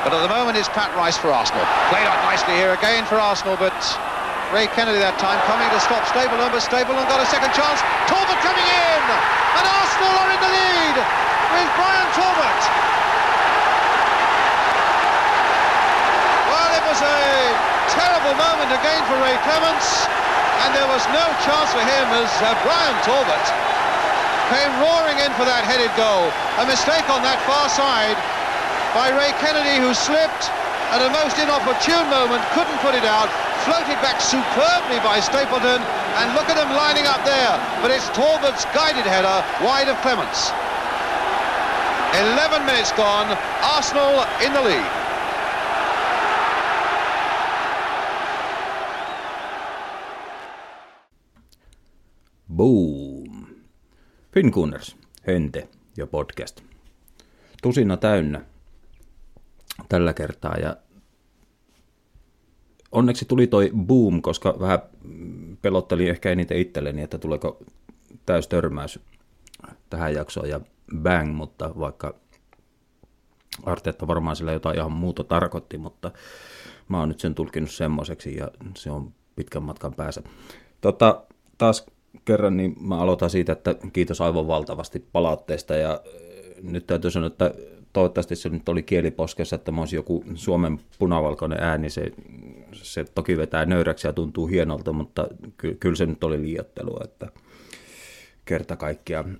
But at the moment it's Pat Rice for Arsenal. Played out nicely here again for Arsenal, but Ray Kennedy that time coming to stop Stapleton, but Stapleton got a second chance. Talbot coming in, and Arsenal are in the lead with Brian Talbot. Well, it was a terrible moment again for Ray Clements, and there was no chance for him as uh, Brian Talbot came roaring in for that headed goal. A mistake on that far side by Ray Kennedy, who slipped at a most inopportune moment, couldn't put it out, floated back superbly by Stapleton, and look at them lining up there. But it's Talbot's guided header wide of Clements. 11 minutes gone, Arsenal in the lead. Boom. Finkunners, Hente ja podcast. Tusina täynnä tällä kertaa ja onneksi tuli toi boom, koska vähän pelotteli ehkä eniten itselleni, että tuleeko täys törmäys tähän jaksoon ja bang, mutta vaikka Arteetta varmaan sillä jotain ihan muuta tarkoitti, mutta mä oon nyt sen tulkinut semmoiseksi ja se on pitkän matkan päässä. Tota, taas kerran niin mä aloitan siitä, että kiitos aivan valtavasti palautteesta ja nyt täytyy sanoa, että toivottavasti se nyt oli kieliposkessa, että mä joku Suomen punavalkoinen ääni, se, se toki vetää nöyräksi ja tuntuu hienolta, mutta ky, kyllä se nyt oli liiottelua, että kerta kaikkiaan.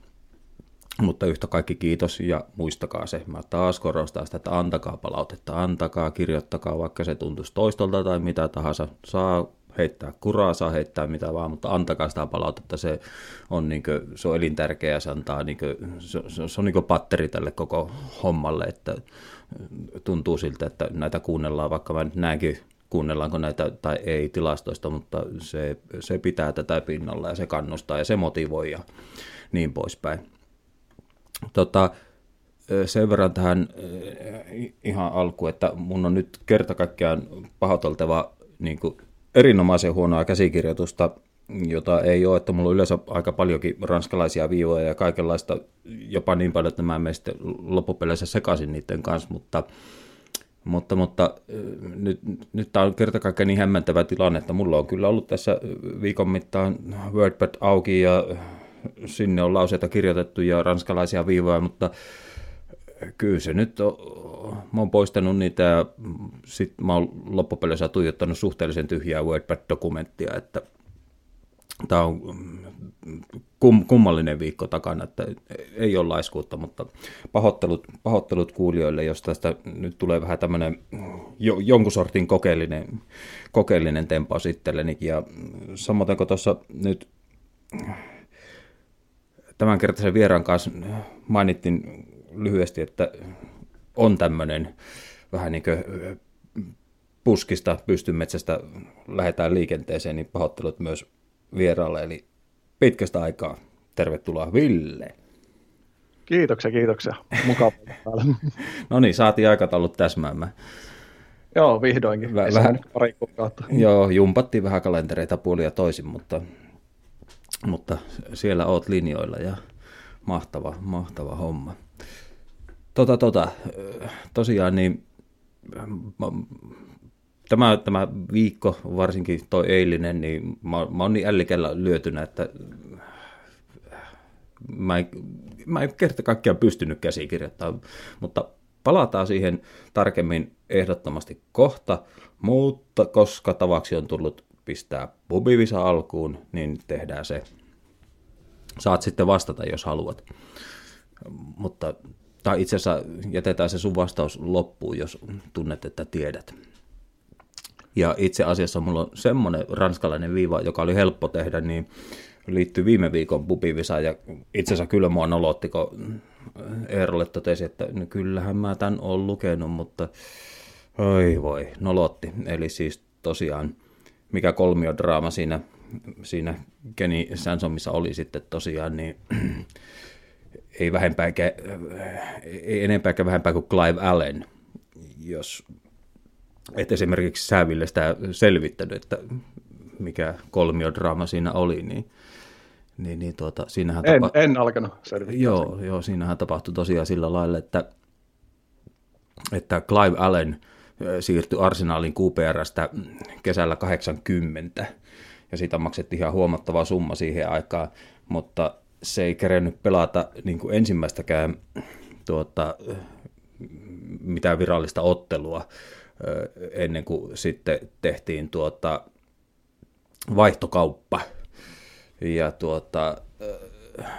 Mutta yhtä kaikki kiitos ja muistakaa se. Mä taas korostan sitä, että antakaa palautetta, antakaa, kirjoittakaa, vaikka se tuntuisi toistolta tai mitä tahansa. Saa heittää kuraa, saa heittää mitä vaan, mutta antakaa sitä palautetta, se on, niin kuin, se on elintärkeä, se, antaa, niin kuin, se, se, on niin patteri tälle koko hommalle, että tuntuu siltä, että näitä kuunnellaan, vaikka mä nyt näenkin, kuunnellaanko näitä tai ei tilastoista, mutta se, se pitää tätä pinnalla ja se kannustaa ja se motivoi ja niin poispäin. Tota, sen verran tähän ihan alkuun, että mun on nyt kerta kaikkiaan pahoiteltava niin kuin erinomaisen huonoa käsikirjoitusta, jota ei ole, että mulla on yleensä aika paljonkin ranskalaisia viivoja ja kaikenlaista, jopa niin paljon, että mä en sitten loppupeleissä sekaisin niiden kanssa, mutta, mutta, mutta nyt, nyt tämä on kerta kaikkiaan niin hämmentävä tilanne, että mulla on kyllä ollut tässä viikon mittaan WordPad auki ja sinne on lauseita kirjoitettu ja ranskalaisia viivoja, mutta kyllä se nyt on, mä oon poistanut niitä ja sitten mä oon loppupeleissä tuijottanut suhteellisen tyhjää WordPad-dokumenttia, että tämä on kum, kummallinen viikko takana, että ei ole laiskuutta, mutta pahoittelut, pahoittelut kuulijoille, jos tästä nyt tulee vähän tämmöinen jo, jonkun sortin kokeellinen, kokeellinen tempaus itselleni. Ja samoin kuin tuossa nyt tämänkertaisen vieraan kanssa mainittiin lyhyesti, että on tämmöinen vähän niin kuin puskista pystymetsästä lähdetään liikenteeseen, niin pahoittelut myös vieraalle. Eli pitkästä aikaa tervetuloa Ville. Kiitoksia, kiitoksia. Mukava no niin, saatiin aikataulut täsmäämään. Joo, vihdoinkin. Väh, vähän, pari kuukautta. Joo, jumpattiin vähän kalentereita puolia ja toisin, mutta, mutta siellä oot linjoilla ja mahtava, mahtava homma. Tota, tota, tosiaan niin tämä, tämä viikko, varsinkin toi eilinen, niin mä, mä oon niin ällikellä lyötynä, että mä en, mä en kerta kaikkiaan pystynyt käsikirjoittamaan, mutta palataan siihen tarkemmin ehdottomasti kohta, mutta koska tavaksi on tullut pistää pubivisa alkuun, niin tehdään se. Saat sitten vastata, jos haluat. Mutta tai itse asiassa jätetään se sun vastaus loppuun, jos tunnet, että tiedät. Ja itse asiassa mulla on semmoinen ranskalainen viiva, joka oli helppo tehdä, niin liittyy viime viikon pubivisaan ja itse asiassa kyllä mua nolotti, kun Eerolle totesi, että no kyllähän mä tämän olen lukenut, mutta oi voi, nolotti. Eli siis tosiaan, mikä kolmiodraama siinä, siinä Kenny Sansomissa oli sitten tosiaan, niin ei, vähempää, ei enempää eikä vähempää kuin Clive Allen, jos et esimerkiksi Säville sitä selvittänyt, että mikä kolmiodraama siinä oli, niin, niin, niin tuota, siinähän en, tapa... en alkanut selvittää. Joo, joo, siinähän tapahtui tosiaan sillä lailla, että että Clive Allen siirtyi Arsenalin QPRstä kesällä 80, ja siitä maksettiin ihan huomattava summa siihen aikaan, mutta se ei kerennyt pelata niin kuin ensimmäistäkään tuota, mitään virallista ottelua ennen kuin sitten tehtiin tuota vaihtokauppa. Ja tuota,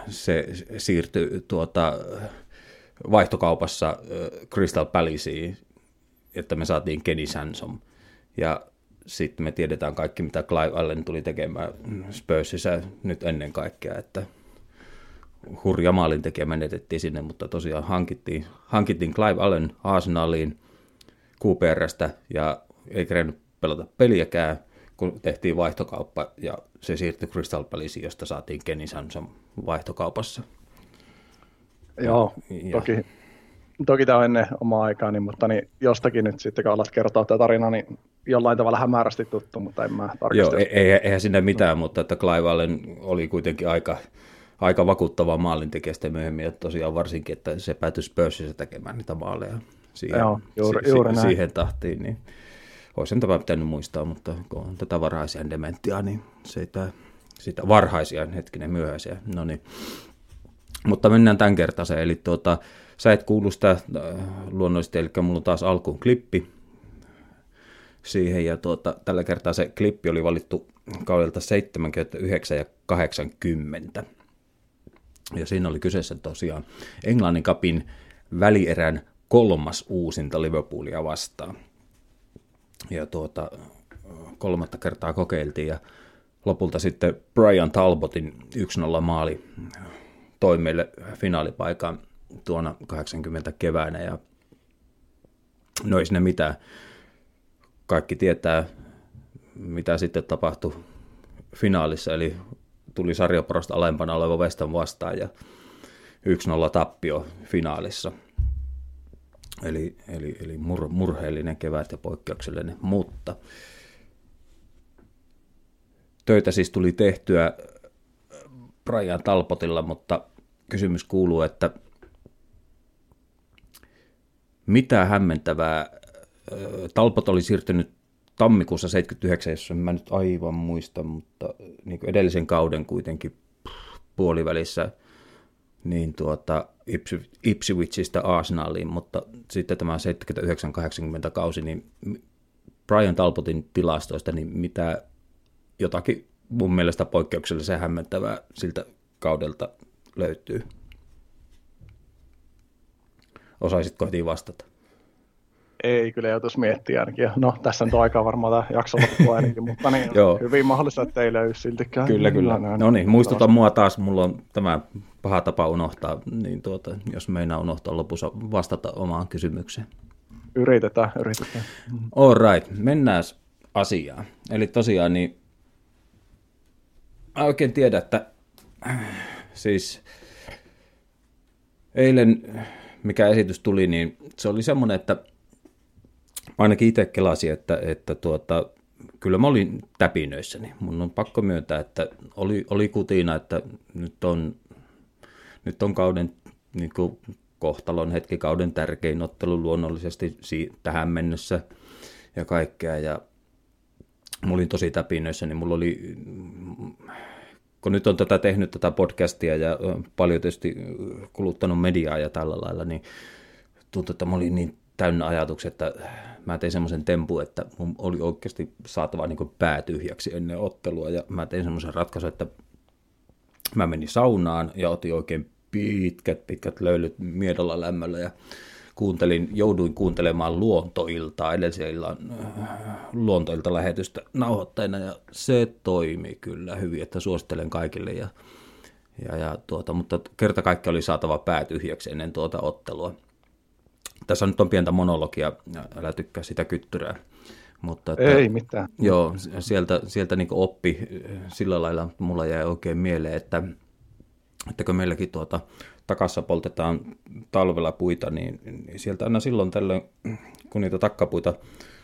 se siirtyi tuota vaihtokaupassa Crystal Palaceen, että me saatiin Kenny Sansom. Ja sitten me tiedetään kaikki, mitä Clive Allen tuli tekemään Spursissä nyt ennen kaikkea, että hurja maalin tekijä menetettiin sinne, mutta tosiaan hankittiin, hankittiin Clive Allen Arsenaliin QPRstä ja ei kerennyt pelata peliäkään, kun tehtiin vaihtokauppa ja se siirtyi Crystal Palaceen, josta saatiin Kenny Sansom vaihtokaupassa. Joo, ja, toki, toki tämä on ennen omaa aikaani, mutta niin jostakin nyt sitten kun alat kertoa tätä tarinaa, niin jollain tavalla hämärästi tuttu, mutta en mä tarkista. Joo, ei, eihän sinne mitään, mutta että Clive Allen oli kuitenkin aika, aika vakuuttava maalintekijä sitten myöhemmin, että tosiaan varsinkin, että se päätyi Spursissä tekemään niitä maaleja siihen, Joo, juuri, si, juuri si, siihen tahtiin, niin olisi tämä pitänyt muistaa, mutta kun on tätä varhaisia dementiaa, niin sitä, sitä varhaisia, hetkinen myöhäisiä, no niin. Mutta mennään tämän kertaiseen, eli tuota, sä et kuulu sitä äh, luonnollisesti, eli mulla on taas alkuun klippi siihen, ja tuota, tällä kertaa se klippi oli valittu kaudelta 79 ja 80. Ja siinä oli kyseessä tosiaan Englannin kapin välierän kolmas uusinta Liverpoolia vastaan. Ja tuota, kolmatta kertaa kokeiltiin ja lopulta sitten Brian Talbotin 1-0 maali toi meille finaalipaikan tuona 80 keväänä ja no ei sinne mitään. Kaikki tietää, mitä sitten tapahtui finaalissa, eli tuli sarjaparosta alempana oleva Weston vastaan ja 1-0 tappio finaalissa. Eli, eli, eli mur, murheellinen kevät ja poikkeuksellinen, mutta töitä siis tuli tehtyä Brian Talpotilla, mutta kysymys kuuluu, että mitä hämmentävää Talpot oli siirtynyt tammikuussa 79, jos en mä nyt aivan muista, mutta niin edellisen kauden kuitenkin puolivälissä niin tuota, Ipswichistä Arsenaliin, mutta sitten tämä 79-80 kausi, niin Brian Talbotin tilastoista, niin mitä jotakin mun mielestä poikkeuksellisen hämmentävää siltä kaudelta löytyy? Osaisitko heti vastata? Ei, kyllä joutuisi miettiä ainakin. No, tässä on aikaa varmaan tämä jakso loppua ainakin, mutta niin, Joo. hyvin mahdollista, että ei löydy siltikään. Kyllä, kyllä. No niin, muistuta mua taas, mulla on tämä paha tapa unohtaa, niin tuota, jos meinaa unohtaa lopussa vastata omaan kysymykseen. Yritetään, yritetään. All right, mennään asiaan. Eli tosiaan, niin mä oikein tiedä, että siis eilen mikä esitys tuli, niin se oli semmoinen, että ainakin itse kelasin, että, että tuota, kyllä mä olin täpinöissäni. Mun on pakko myöntää, että oli, oli kutina, että nyt on, nyt on kauden niin kuin kohtalon hetki, kauden tärkein ottelu luonnollisesti tähän mennessä ja kaikkea. Ja mä olin tosi täpinöissä, niin mulla oli, kun nyt on tätä tehnyt tätä podcastia ja paljon tietysti kuluttanut mediaa ja tällä lailla, niin tuntui, että mä olin niin täynnä ajatuksia, että mä tein semmoisen tempu, että mun oli oikeasti saatava niin pää tyhjäksi ennen ottelua. Ja mä tein semmoisen ratkaisun, että mä menin saunaan ja otin oikein pitkät, pitkät löylyt miedolla lämmöllä ja kuuntelin, jouduin kuuntelemaan luontoiltaa, edellisen illan äh, luontoilta lähetystä nauhoittajana. Ja se toimi kyllä hyvin, että suosittelen kaikille. Ja, ja, ja tuota, mutta kerta kaikki oli saatava pää tyhjäksi ennen tuota ottelua tässä nyt on pientä monologia, älä tykkää sitä kyttyrää. Mutta että, Ei mitään. Joo, sieltä, sieltä niin oppi sillä lailla, mulla jäi oikein mieleen, että, että kun meilläkin tuota, takassa poltetaan talvella puita, niin, niin sieltä aina silloin tällöin, kun niitä takkapuita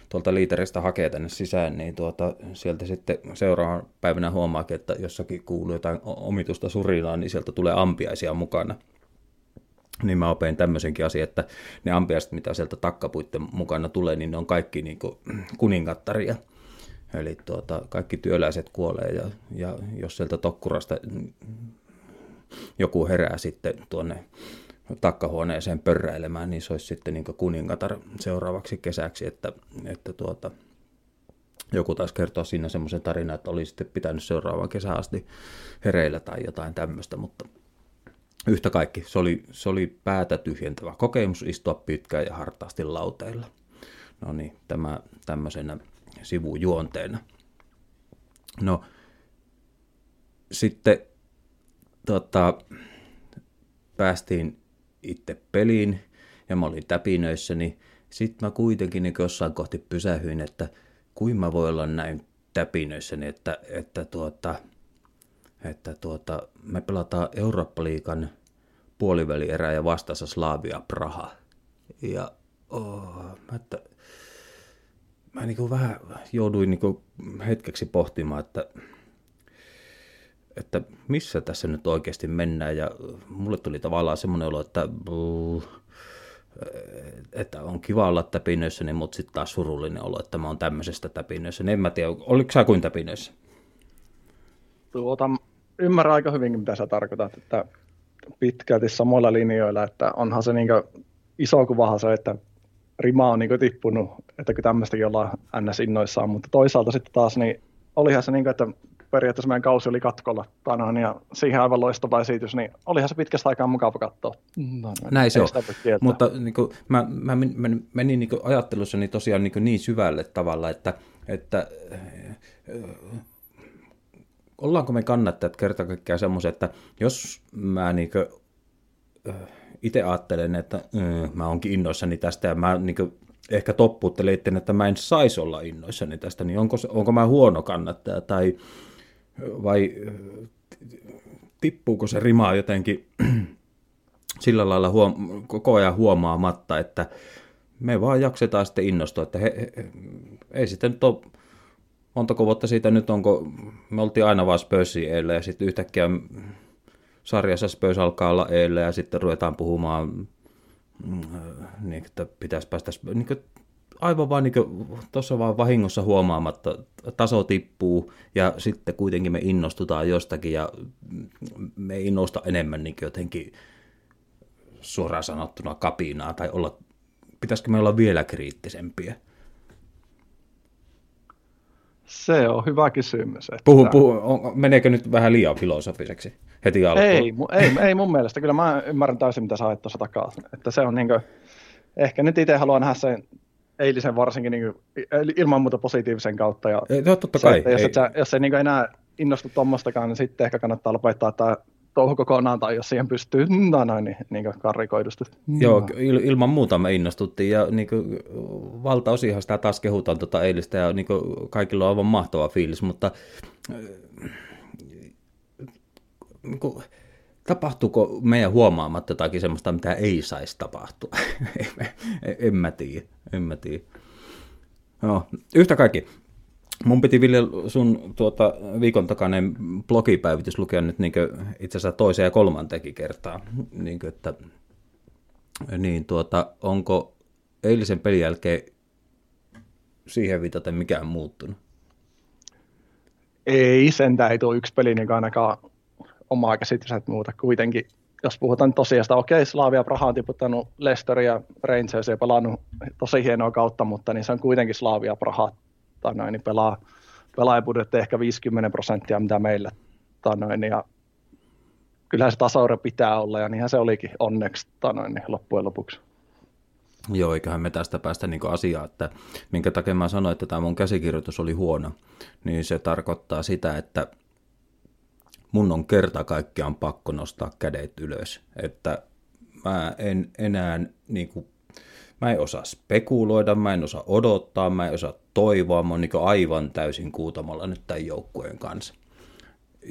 tuolta liiteristä hakee tänne sisään, niin tuota, sieltä sitten seuraavan päivänä huomaakin, että jossakin kuuluu jotain omitusta surinaa, niin sieltä tulee ampiaisia mukana. Niin mä opin tämmöisenkin asian, että ne ampiaiset, mitä sieltä takkapuitten mukana tulee, niin ne on kaikki niin kuin kuningattaria. Eli tuota, kaikki työläiset kuolee ja, ja jos sieltä tokkurasta joku herää sitten tuonne takkahuoneeseen pörräilemään, niin se olisi sitten niin kuningatar seuraavaksi kesäksi, että, että tuota, joku taas kertoa siinä semmoisen tarinan, että oli sitten pitänyt seuraavaan kesään asti hereillä tai jotain tämmöistä, mutta yhtä kaikki, se oli, se oli päätä tyhjentävä kokemus istua pitkään ja hartaasti lauteilla. No niin, tämä tämmöisenä sivujuonteena. No, sitten tota, päästiin itse peliin ja mä olin täpinöissäni. Sitten mä kuitenkin niin jossain kohti pysähyin, että kuin mä voi olla näin täpinöissäni, että, että, tuota, että tuota, me pelataan Eurooppa-liikan puolivälierää ja vastassa Slavia Praha. Ja oh, mä, että, mä niin vähän jouduin niin hetkeksi pohtimaan, että että missä tässä nyt oikeasti mennään. Ja mulle tuli tavallaan semmoinen olo, että, että on kiva olla täpinöissä, niin, mutta sitten taas surullinen olo, että mä oon tämmöisestä täpinöissä. En mä tiedä, oliko sä kuin täpinöissä? Tuota, ymmärrän aika hyvinkin, mitä sä tarkoitat, että pitkälti samoilla linjoilla, että onhan se niin iso kuvahan se, että rima on niin tippunut, että kun tämmöistäkin ollaan ns. innoissaan, mutta toisaalta sitten taas niin olihan se niin kuin, että periaatteessa meidän kausi oli katkolla tänään ja siihen aivan loistava esitys, niin olihan se pitkästä aikaa mukava katsoa. No, no, Näin se on, mutta niin kuin, mä, mä menin, menin niin ajattelussani tosiaan niin, niin syvälle tavalla, että, että ollaanko me kannattajat kerta kaikkiaan semmoisen, että jos mä niin kuin, äh, itse ajattelen, että äh, mä oonkin innoissani tästä ja mä niin kuin, ehkä toppuuttelen että mä en saisi olla innoissani tästä, niin onko, onko mä huono kannattaja tai vai tippuuko se rimaa jotenkin sillä lailla huom- koko ajan huomaamatta, että me vaan jaksetaan sitten innostua, että he, he, ei sitten nyt ole, montako vuotta siitä nyt onko, me oltiin aina vaan Spursin eilen ja sitten yhtäkkiä sarjassa Spurs alkaa olla eilen ja sitten ruvetaan puhumaan, mm, niin, että pitäisi päästä, niin aivan vaan niin tuossa vaan vahingossa huomaamatta taso tippuu ja sitten kuitenkin me innostutaan jostakin ja me ei innosta enemmän niin jotenkin suoraan sanottuna kapinaa tai olla, pitäisikö me olla vielä kriittisempiä? Se on hyvä kysymys. Että... Puhu, puhu, on, meneekö nyt vähän liian filosofiseksi heti alkuun? Ei, ei, ei mun mielestä. Kyllä mä ymmärrän täysin, mitä sä tuossa takaa. Että se on niin kuin, ehkä nyt itse haluan nähdä sen eilisen varsinkin niin kuin, ilman muuta positiivisen kautta. Ja ei, totta kai. Se, jos, et sä, jos ei niin enää innostu tuommoistakaan, niin sitten ehkä kannattaa lopettaa tämä touhu kokonaan, tai jos siihen pystyy, no noin, niin, niin karrikoidusti. Joo, il, ilman muuta me innostuttiin, ja niin kuin, valtaosihan sitä taas kehutaan tuota eilistä, ja niin kuin, kaikilla on aivan mahtava fiilis, mutta äh, niin kuin, tapahtuuko meidän huomaamatta jotakin semmoista, mitä ei saisi tapahtua? en mä tiedä, en mä tiedä. No, yhtä kaikki. Mun piti Ville sun tuota, viikon takainen blogipäivitys lukea nyt niin itse asiassa toiseen ja kolmantekin kertaa. Niin kuin, että, niin tuota, onko eilisen pelin jälkeen siihen viitaten mikään muuttunut? Ei, sentään ei tuo yksi peli niin ainakaan omaa käsitystä muuta. Kuitenkin, jos puhutaan tosiasta, okei, Slavia Praha on tiputtanut Leicester ja Rangers ja pelannut tosi hienoa kautta, mutta niin se on kuitenkin Slavia Praha, tai noin, niin pelaa, pelaajabudjetti ehkä 50 prosenttia, mitä meillä, tai noin, ja kyllähän se tasaure pitää olla, ja niinhän se olikin onneksi tai noin, niin loppujen lopuksi. Joo, eiköhän me tästä päästä niin asiaa, että minkä takia mä sanoin, että tämä mun käsikirjoitus oli huono, niin se tarkoittaa sitä, että mun on kerta kaikkiaan pakko nostaa kädet ylös, että mä en enää niin kuin, mä en osaa spekuloida, mä en osaa odottaa, mä en osaa toivoa, mä oon niin aivan täysin kuutamalla nyt tämän joukkueen kanssa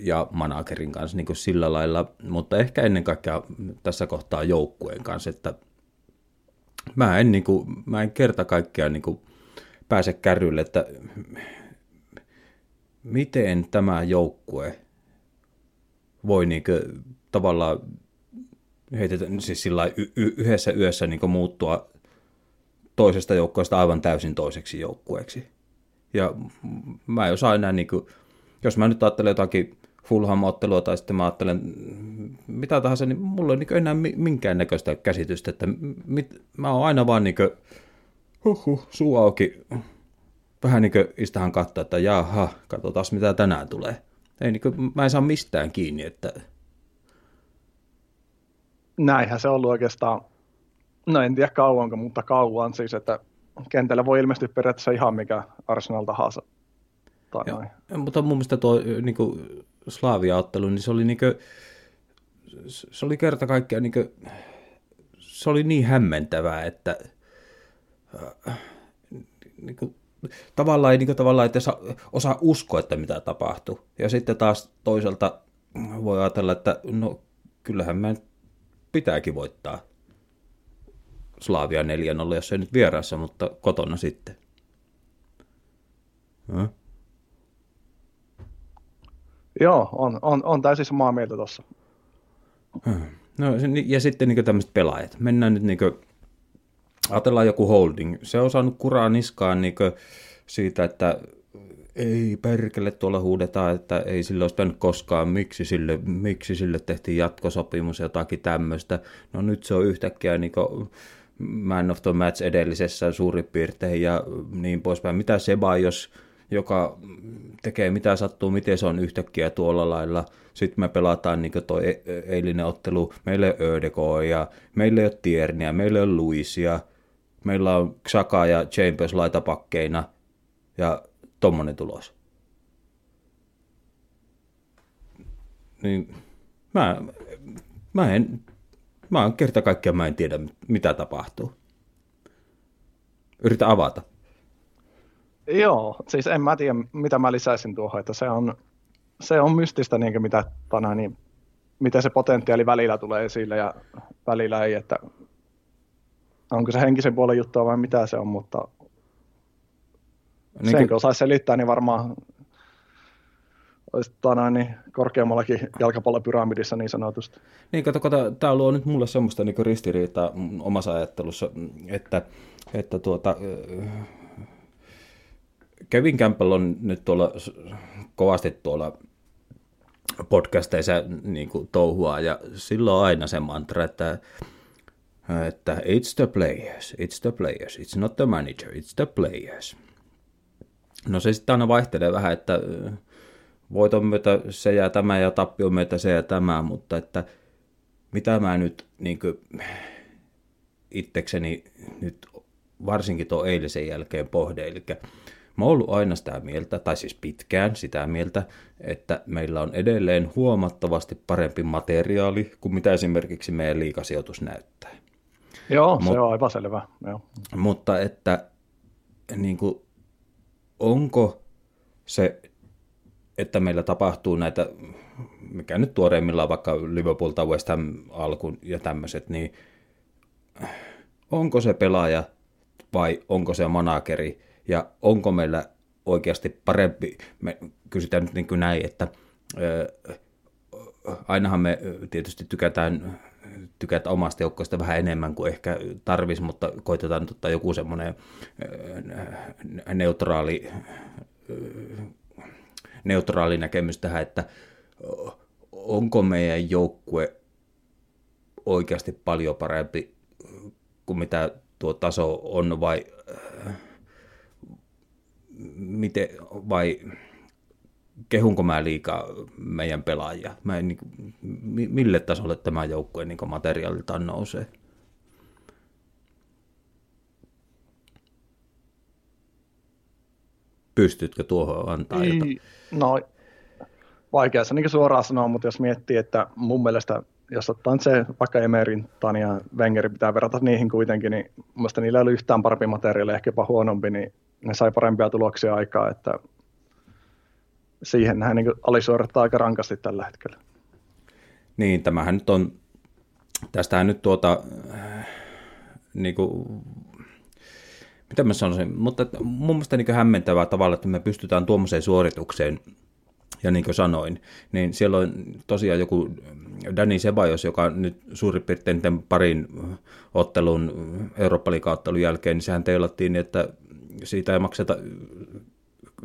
ja managerin kanssa niin sillä lailla, mutta ehkä ennen kaikkea tässä kohtaa joukkueen kanssa, että mä en, niin kuin, mä en kerta kaikkiaan niin pääse kärrylle, että miten tämä joukkue voi niin kuin, tavallaan heitetään siis sillä y- y- yhdessä yössä niin muuttua toisesta joukkueesta aivan täysin toiseksi joukkueeksi. Ja mä en osaa enää, niin kuin, jos mä nyt ajattelen jotakin Fulham-ottelua tai sitten mä ajattelen mitä tahansa, niin mulla ei niin enää minkäännäköistä käsitystä, että mit, mä oon aina vaan niin kuin, huhhuh, suu auki, vähän niin kuin istahan katsoa, että jaha, katsotaan mitä tänään tulee. Ei niin kuin, mä en saa mistään kiinni, että... Näinhän se on ollut oikeastaan, no en tiedä kauanko, mutta kauan siis, että kentällä voi ilmestyä periaatteessa ihan mikä Arsenal tahansa. Tai ja, mutta mun mielestä tuo niin kuin, Slaavia-ottelu, niin se oli, niin kuin, se oli kerta kaikkiaan niin kuin, se oli niin hämmentävää, että niin kuin, tavallaan ei niin kuin, tavallaan, että osaa uskoa, että mitä tapahtuu. Ja sitten taas toisaalta voi ajatella, että no kyllähän mä pitääkin voittaa Slaavia 4-0, jos ei nyt vierassa, mutta kotona sitten. Hmm? Joo, on, on, on täysin samaa mieltä tuossa. Hmm. No, ja sitten niin tämmöiset pelaajat. Mennään nyt niin kuin, ajatellaan joku holding. Se on saanut kuraa niskaan niin siitä, että ei perkele tuolla huudetaan, että ei sille olisi pitänyt koskaan, miksi sille, miksi sille tehtiin jatkosopimus ja jotakin tämmöistä. No nyt se on yhtäkkiä niin man of the match edellisessä suurin piirtein ja niin poispäin. Mitä Seba, jos joka tekee mitä sattuu, miten se on yhtäkkiä tuolla lailla. Sitten me pelataan niin tuo e-, eilinen ottelu, meillä ei ole ja meillä ei ole Tierniä, meillä ei ole Luisia, meillä on Xhaka ja Chambers laitapakkeina ja tommonen tulos. Niin mä, mä en, mä en kerta kaikkiaan mä en tiedä mitä tapahtuu. Yritä avata. Joo, siis en mä tiedä, mitä mä lisäisin tuohon, että se on, se on mystistä, niin mitä, tana, niin, mitä se potentiaali välillä tulee esille ja välillä ei, että onko se henkisen puolen juttua vai mitä se on, mutta niin sen kun osaisi selittää, niin varmaan tana, niin korkeammallakin jalkapallopyramidissa niin sanotusti. Niin, kato, kato tämä on nyt mulle semmoista niin ristiriitaa omassa ajattelussa, että, että tuota, Kevin Campbell on nyt tuolla kovasti tuolla podcasteissa niin kuin touhua, ja silloin on aina se mantra, että, että it's the players, it's the players, it's not the manager, it's the players. No se sitten aina vaihtelee vähän, että voiton myötä se ja tämä ja tappion myötä se ja tämä, mutta että mitä mä nyt niin kuin, itsekseni nyt varsinkin tuon eilisen jälkeen pohde, eli Mä oon ollut aina sitä mieltä, tai siis pitkään sitä mieltä, että meillä on edelleen huomattavasti parempi materiaali kuin mitä esimerkiksi meidän liikasijoitus näyttää. Joo, Mut, se on aivan selvä. Joo. Mutta että niin kuin, onko se, että meillä tapahtuu näitä, mikä nyt tuoreimmillaan vaikka Liverpool tai West Ham alkuun ja tämmöiset, niin onko se pelaaja vai onko se manageri, ja onko meillä oikeasti parempi, me kysytään nyt niin kuin näin, että ainahan me tietysti tykätään, tykätään omasta joukkoista vähän enemmän kuin ehkä tarvis, mutta koitetaan ottaa joku semmoinen neutraali, neutraali näkemys tähän, että onko meidän joukkue oikeasti paljon parempi kuin mitä tuo taso on vai miten, vai kehunko mä liikaa meidän pelaajia? Mä en, niin kuin, mille tasolle tämä joukkue niin materiaaliltaan nousee? Pystytkö tuohon antaa jotain? No, vaikea se niin suoraan sanoa, mutta jos miettii, että mun mielestä, jos ottaa se vaikka Emerin, ja Wengerin pitää verrata niihin kuitenkin, niin mun mielestä niillä ei yhtään parempi materiaali, ehkä jopa huonompi, niin ne sai parempia tuloksia aikaa, että siihen hän niin alisuorittaa aika rankasti tällä hetkellä. Niin, tämähän nyt on, tästähän nyt tuota, niin kuin, mitä mä sanoisin, mutta mun mielestä niin hämmentävää tavalla, että me pystytään tuommoiseen suoritukseen Ja niin kuin sanoin, niin siellä on tosiaan joku Dani Sebajos, joka nyt suurin piirtein tämän parin ottelun eurooppa jälkeen, niin sehän teilattiin, niin että siitä ei makseta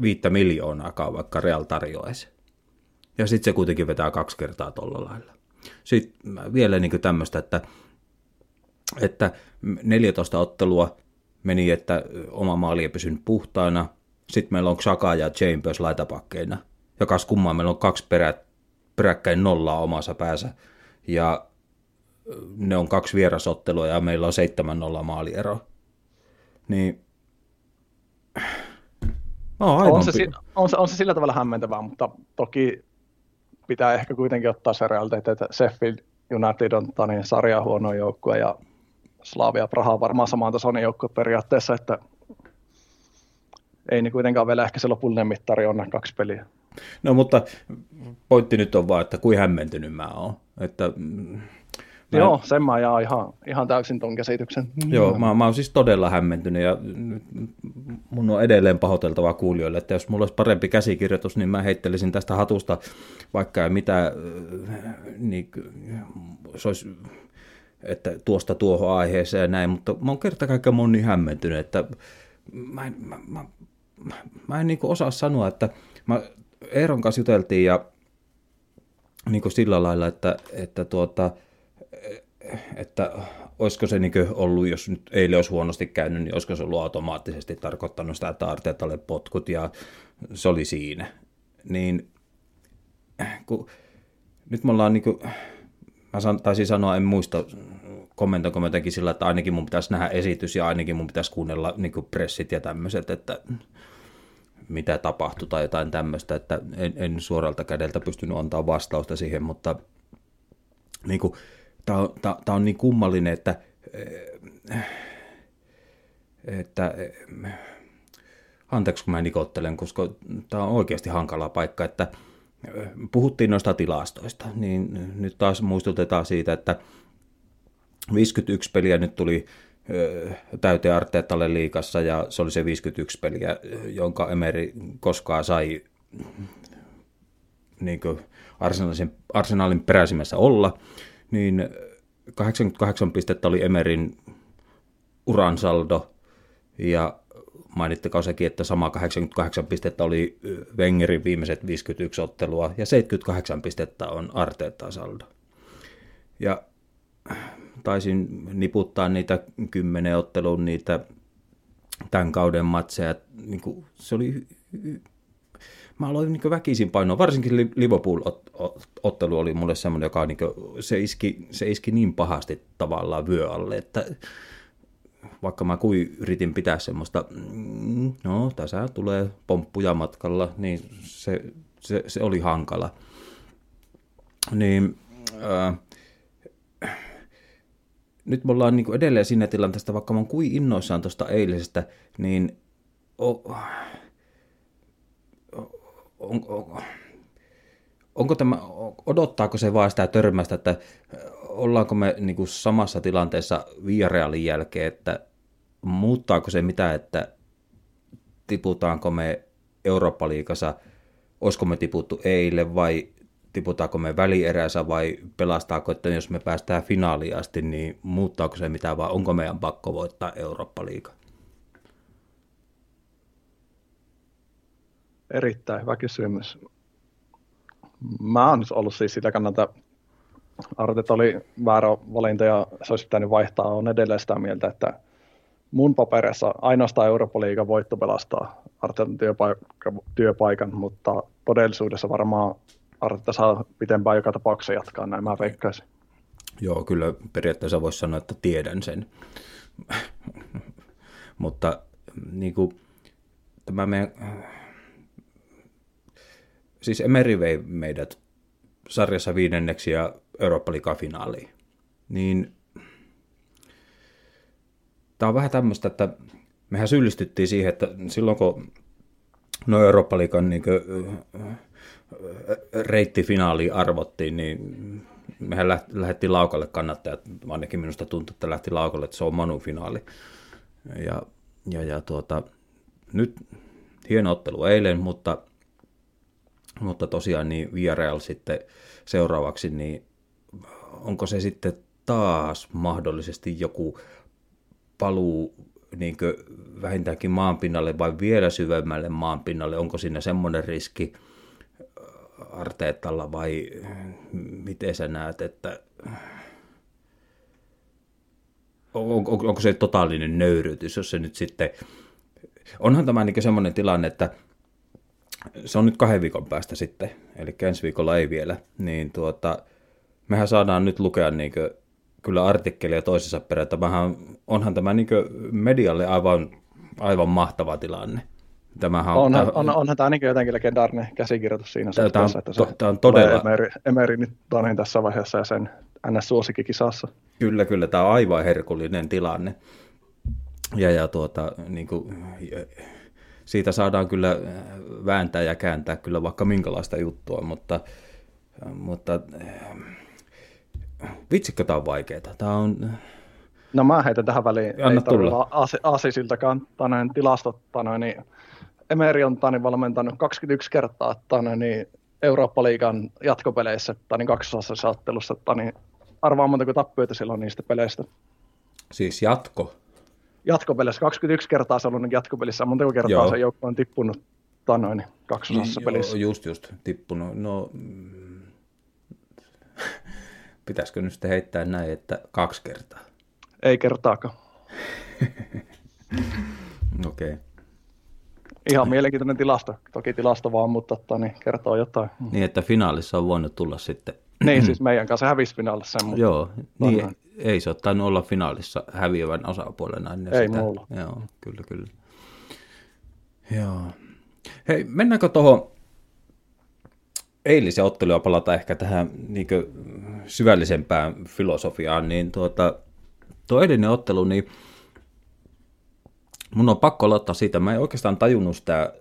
viittä miljoonaakaan, vaikka Real tarjoaisi. Ja sitten se kuitenkin vetää kaksi kertaa tuolla lailla. Sitten vielä niin tämmöistä, että, että 14 ottelua meni, että oma maali ei pysynyt puhtaana. Sitten meillä on Xhaka ja Chambers laitapakkeina. Ja kas kummaa, meillä on kaksi perä, peräkkäin nollaa omassa päässä. Ja ne on kaksi vierasottelua ja meillä on seitsemän nolla maaliero. Niin No, aivan on, se, on, se, on se sillä tavalla hämmentävää, mutta toki pitää ehkä kuitenkin ottaa se realiteetti, että Sheffield United on niin sarja huono joukkue ja Slavia Praha on varmaan samaan tasoinen joukkue periaatteessa, että ei niin kuitenkaan vielä ehkä se lopullinen mittari on kaksi peliä. No mutta pointti nyt on vaan, että kuin hämmentynyt mä oon. Että Mä... Joo, sen mä jaan ihan, ihan täysin ton käsityksen. Joo, mä, mä oon siis todella hämmentynyt ja mun on edelleen pahoiteltavaa kuulijoille, että jos mulla olisi parempi käsikirjoitus, niin mä heittelisin tästä hatusta vaikka mitä, äh, niin se olisi, että tuosta tuohon aiheeseen ja näin, mutta mä oon kerta kaikkiaan moni niin hämmentynyt, että mä en, mä, mä, mä, mä en niin osaa sanoa, että mä Eeron kanssa juteltiin ja niin sillä lailla, että, että tuota, että olisiko se niin ollut, jos nyt eilen olisi huonosti käynyt, niin olisiko se ollut automaattisesti tarkoittanut sitä, että Arteetalle potkut ja se oli siinä. Niin kun, nyt me ollaan niin kuin, mä taisin sanoa, en muista, kommentoinko mä jotenkin sillä, että ainakin mun pitäisi nähdä esitys ja ainakin mun pitäisi kuunnella niin pressit ja tämmöiset, että mitä tapahtui tai jotain tämmöistä, että en, en suoralta kädeltä pystynyt antaa vastausta siihen, mutta niin kuin, tämä on, on niin kummallinen, että, että anteeksi kun mä nikottelen, koska tämä on oikeasti hankala paikka, että puhuttiin noista tilastoista, niin nyt taas muistutetaan siitä, että 51 peliä nyt tuli täyteen Arteetalle liikassa ja se oli se 51 peliä, jonka Emeri koskaan sai niin arsenaalin, arsenaalin peräisimmässä olla niin 88 pistettä oli Emerin uran saldo, ja mainittakaa sekin, että sama 88 pistettä oli Wengerin viimeiset 51 ottelua, ja 78 pistettä on Arteetta saldo. Ja taisin niputtaa niitä kymmenen ottelun niitä tämän kauden matseja. Niin kuin, se oli mä aloin niin väkisin painoa, varsinkin Liverpool-ottelu oli mulle semmoinen, joka niin kuin, se, iski, se iski niin pahasti tavallaan vyö alle, että vaikka mä kuin yritin pitää semmoista, mm, no tässä tulee pomppuja matkalla, niin se, se, se oli hankala. Niin, äh, nyt me ollaan niin edelleen siinä tilanteesta, vaikka mä oon kuin innoissaan tuosta eilisestä, niin oh, on, on, onko tämä, odottaako se vaan sitä törmästä, että ollaanko me niin kuin samassa tilanteessa Villarealin jälkeen, että muuttaako se mitä, että tiputaanko me Eurooppa-liigassa, olisiko me tiputtu eilen vai tiputaanko me välierässä vai pelastaako, että jos me päästään finaaliin asti, niin muuttaako se mitä vai onko meidän pakko voittaa Eurooppa-liiga? Erittäin hyvä kysymys. Mä oon nyt ollut siis sitä kannalta, Artet oli väärä valinta ja se olisi pitänyt vaihtaa. on edelleen sitä mieltä, että mun paperissa ainoastaan Eurooppa-liigan voitto pelastaa Artetan työpaikka, työpaikan, mutta todellisuudessa varmaan Arteta saa pitempään joka tapauksessa jatkaa, näin mä veikkaisin. Joo, kyllä periaatteessa voisi sanoa, että tiedän sen. mutta niin kuin, tämä meidän siis Emeri vei meidät sarjassa viidenneksi ja eurooppa finaaliin. Niin tämä on vähän tämmöistä, että mehän syyllistyttiin siihen, että silloin kun no Eurooppa-liikan niin reittifinaali arvottiin, niin mehän lähdettiin laukalle kannattajat, ainakin minusta tuntuu, että lähti laukalle, että se on Manu-finaali. Ja, ja, ja tuota, nyt hieno ottelu eilen, mutta mutta tosiaan niin Villarreal sitten seuraavaksi, niin onko se sitten taas mahdollisesti joku paluu niin vähintäänkin maanpinnalle vai vielä syvemmälle maanpinnalle? Onko siinä semmoinen riski Arteetalla vai miten sä näet, että on, on, onko se totaalinen nöyrytys, jos se nyt sitten... Onhan tämä niin semmoinen tilanne, että se on nyt kahden viikon päästä sitten, eli ensi viikolla ei vielä, niin tuota, mehän saadaan nyt lukea niin kuin, kyllä artikkelia toisessa perään. Onhan tämä niin medialle aivan, aivan mahtava tilanne. Tämähän on, onhan, on, onhan tämä niin jotenkin legendaarinen käsikirjoitus siinä tämä, suhteessa, että se tämä on todella... Emeri, Emeri nyt Tonin tässä vaiheessa ja sen NS-suosikkikisassa. Kyllä, kyllä, tämä on aivan herkullinen tilanne. Ja, ja tuota, niin kuin, siitä saadaan kyllä vääntää ja kääntää kyllä vaikka minkälaista juttua, mutta, mutta vitsikö tämä on vaikeaa. Tämä on... No mä heitän tähän väliin, Anna ei tulla. Asisiltakaan tänään tilastot, tänään, niin Emeri on tani valmentanut 21 kertaa tani, niin Eurooppa-liigan jatkopeleissä tani kaksosassa ottelussa. Tani, arvaa montako tappioita silloin niistä peleistä. Siis jatko? Jatkopelissä. 21 kertaa se on ollut jatkopelissä. Montako kertaa Joo. se joukko on tippunut tanoin kaksosassa niin, pelissä? Just just tippunut. No, mm, pitäisikö nyt sitten heittää näin, että kaksi kertaa? Ei kertaakaan. Okei. Okay. Ihan mielenkiintoinen tilasto. Toki tilasto vaan, mutta tota, niin kertoo jotain. Niin, että finaalissa on voinut tulla sitten. niin, siis meidän kanssa hävisi finaalissa. Mutta Joo, niin, ei se ole tainnut olla finaalissa häviävän osapuolena ennen Ei sitä. mulla. Joo, kyllä, kyllä. Joo. Hei, mennäänkö tuohon eilisen ottelua palata ehkä tähän niin syvällisempään filosofiaan, niin tuota, tuo eilinen ottelu, niin mun on pakko aloittaa siitä. Mä en oikeastaan tajunnut sitä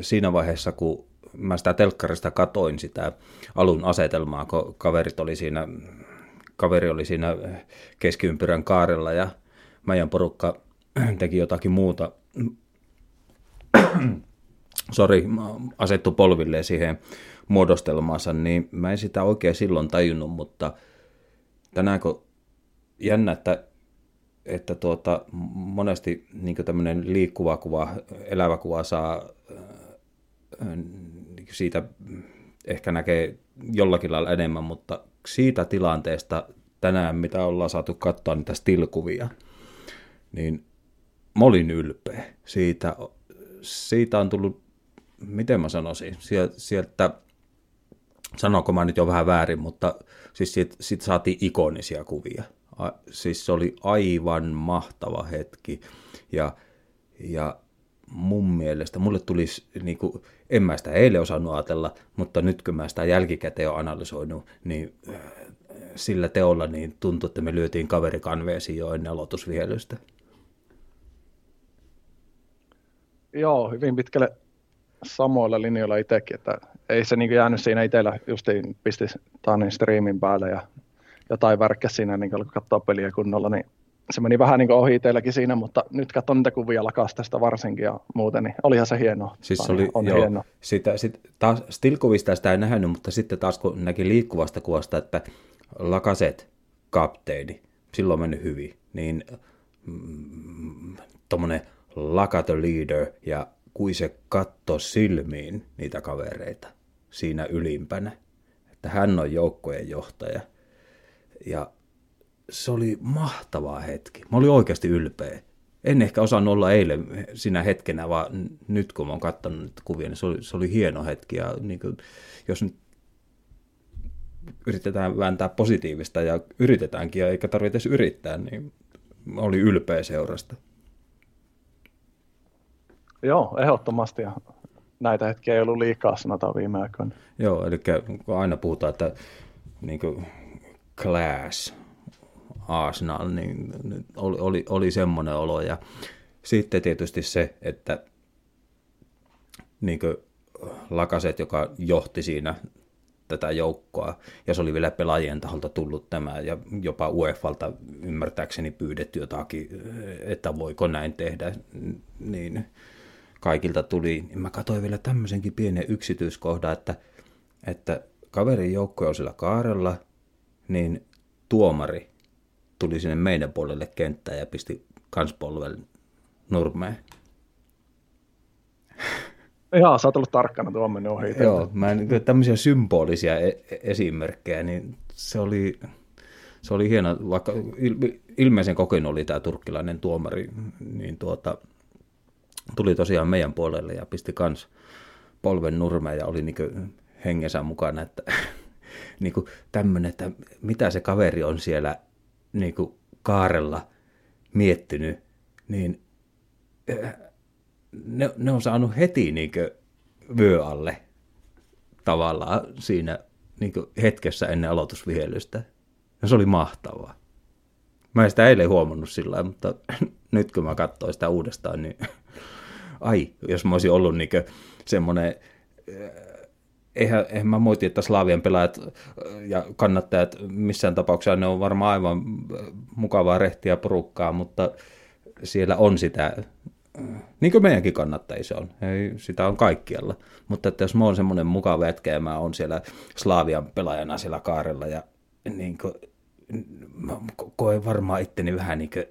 siinä vaiheessa, kun mä sitä telkkarista katoin sitä alun asetelmaa, kun kaverit oli siinä, kaveri oli siinä keskiympyrän kaarella ja meidän porukka teki jotakin muuta. Sori, asettu polvilleen siihen muodostelmaansa, niin mä en sitä oikein silloin tajunnut, mutta tänään kun jännä, että että tuota, monesti niin tämmöinen liikkuva kuva, elävä kuva saa äh, siitä ehkä näkee jollakin lailla enemmän, mutta siitä tilanteesta tänään, mitä ollaan saatu katsoa niitä stilkuvia, niin mä olin ylpeä. Siitä, siitä on tullut, miten mä sanoisin, sieltä, sanoinko mä nyt jo vähän väärin, mutta siis siitä, siitä saatiin ikonisia kuvia siis se oli aivan mahtava hetki. Ja, ja mun mielestä, mulle tulisi, niin kuin, en mä sitä eilen osannut ajatella, mutta nyt kun mä sitä jälkikäteen olen analysoinut, niin äh, sillä teolla niin tuntui, että me lyötiin kaveri kanveesiin jo ennen aloitusvihelystä. Joo, hyvin pitkälle samoilla linjoilla itsekin, että ei se niin jäänyt siinä itsellä, justiin pisti Tanin striimin päälle ja jotain värkkä siinä, niin kun katsoo peliä kunnolla, niin se meni vähän niin ohi teilläkin siinä, mutta nyt katson niitä kuvia lakastesta varsinkin ja muuten, niin olihan se hienoa. Siis se oli, on joo, hienoa. Sitä, sit, taas stilkuvista sitä ei nähnyt, mutta sitten taas kun näki liikkuvasta kuvasta, että lakaset kapteeni, silloin mennyt hyvin, niin mm, tuommoinen laka the leader ja kui se katto silmiin niitä kavereita siinä ylimpänä, että hän on joukkojen johtaja – ja se oli mahtava hetki. Mä olin oikeasti ylpeä. En ehkä osannut olla eilen sinä hetkenä, vaan nyt kun mä oon katsonut kuvia, niin se oli, se oli hieno hetki. Ja niin kuin, jos nyt yritetään vääntää positiivista ja yritetäänkin, ja eikä tarvitse edes yrittää, niin oli ylpeä seurasta. Joo, ehdottomasti. Näitä hetkiä ei ollut liikaa, sanotaan viime aikoina. Joo, eli aina puhutaan, että niin kuin, Class Arsenal, niin oli, oli, oli semmoinen olo. Ja sitten tietysti se, että niin Lakaset, joka johti siinä tätä joukkoa, ja se oli vielä pelaajien taholta tullut tämä, ja jopa UEFalta ymmärtääkseni pyydetty jotakin, että voiko näin tehdä, niin kaikilta tuli, mä katsoin vielä tämmöisenkin pienen yksityiskohdan, että, että kaverin joukko on siellä kaarella, niin tuomari tuli sinne meidän puolelle kenttään ja pisti kanspolven nurmeen. Joo, sä oot ollut tarkkana tuon mennyt ohi. Joo, mä en, tämmöisiä symbolisia e- esimerkkejä, niin se oli, se oli hieno, vaikka ilmeisen kokein oli tämä turkkilainen tuomari, niin tuota, tuli tosiaan meidän puolelle ja pisti kans polven nurmeen ja oli niinku hengensä mukana, että niinku tämmöinen, että mitä se kaveri on siellä niinku kaarella miettinyt, niin eh, ne, ne on saanut heti niinku vyö alle tavallaan siinä niinku hetkessä ennen aloitusvihellystä. Ja se oli mahtavaa. Mä en sitä eilen huomannut sillä mutta nyt kun mä katsoin sitä uudestaan, niin ai, jos mä olisin ollut niin semmoinen, eh, eihän, eihän mä moiti, että Slavian pelaajat eh, ja kannattajat missään tapauksessa ne on varmaan aivan eh, mukavaa rehtiä porukkaa, mutta siellä on sitä, niin kuin meidänkin kannattajissa on, ei, sitä on kaikkialla. Mutta että jos mä oon semmoinen mukava jätkä ja mä oon siellä Slavian pelaajana siellä kaarella ja niin kuin, mä koen varmaan itteni vähän niin kuin,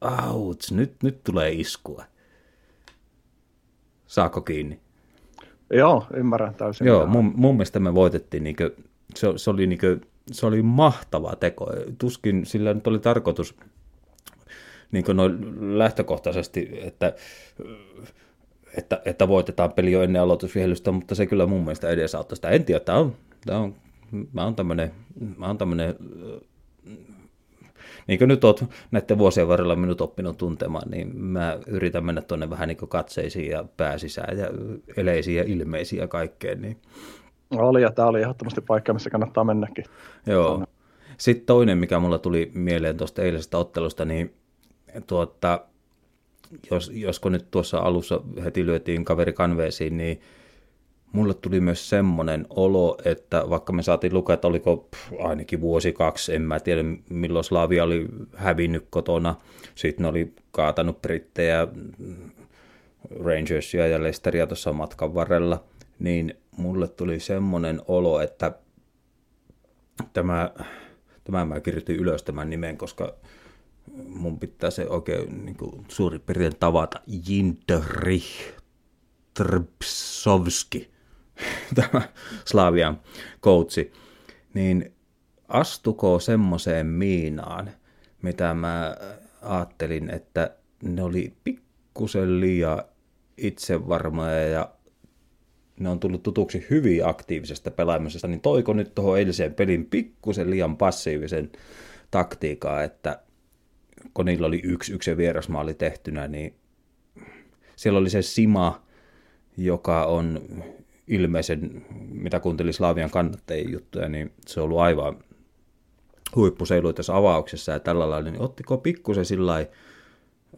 auts, nyt, nyt tulee iskua. Saako kiinni? Joo, ymmärrän täysin. Joo, mun, mun mielestä me voitettiin, niin kuin, se, se, oli, niin kuin, se oli mahtava teko. Tuskin sillä nyt oli tarkoitus niin kuin noin lähtökohtaisesti, että, että, että voitetaan peli jo ennen aloitusvihellystä, mutta se kyllä mun mielestä edesauttoi sitä. En tiedä, tämä on, tämä on, mä oon tämmöinen, mä oon tämmöinen niin kuin nyt olet näiden vuosien varrella minut oppinut tuntemaan, niin mä yritän mennä tuonne vähän niin katseisiin ja pääsisään ja eleisiin ja ilmeisiin ja kaikkeen. Niin. Oli ja tämä oli ehdottomasti paikka, missä kannattaa mennäkin. Joo. Sitten toinen, mikä mulla tuli mieleen tuosta eilisestä ottelusta, niin tuota, jos, josko nyt tuossa alussa heti lyötiin kaveri kanveesiin, niin mulle tuli myös semmoinen olo, että vaikka me saatiin lukea, että oliko pff, ainakin vuosi kaksi, en mä tiedä milloin Slavia oli hävinnyt kotona, sitten ne oli kaatanut brittejä, Rangersia ja Leicesteria tuossa matkan varrella, niin mulle tuli semmoinen olo, että tämä, tämä mä kirjoitin ylös tämän nimen, koska mun pitää se oikein niin kuin, suurin piirtein tavata, Jindrich Trpsovski tämä Slavian koutsi, niin astuko semmoiseen miinaan, mitä mä ajattelin, että ne oli pikkusen liian itsevarmoja ja ne on tullut tutuksi hyvin aktiivisesta pelaamisesta, niin toiko nyt tuohon eiliseen pelin pikkusen liian passiivisen taktiikaa, että kun niillä oli yksi yksi vierasmaali tehtynä, niin siellä oli se Sima, joka on ilmeisen, mitä kuuntelin Slavian kannattajien juttuja, niin se on ollut aivan huippuseilu tässä avauksessa ja tällä lailla, niin ottiko pikkusen sillä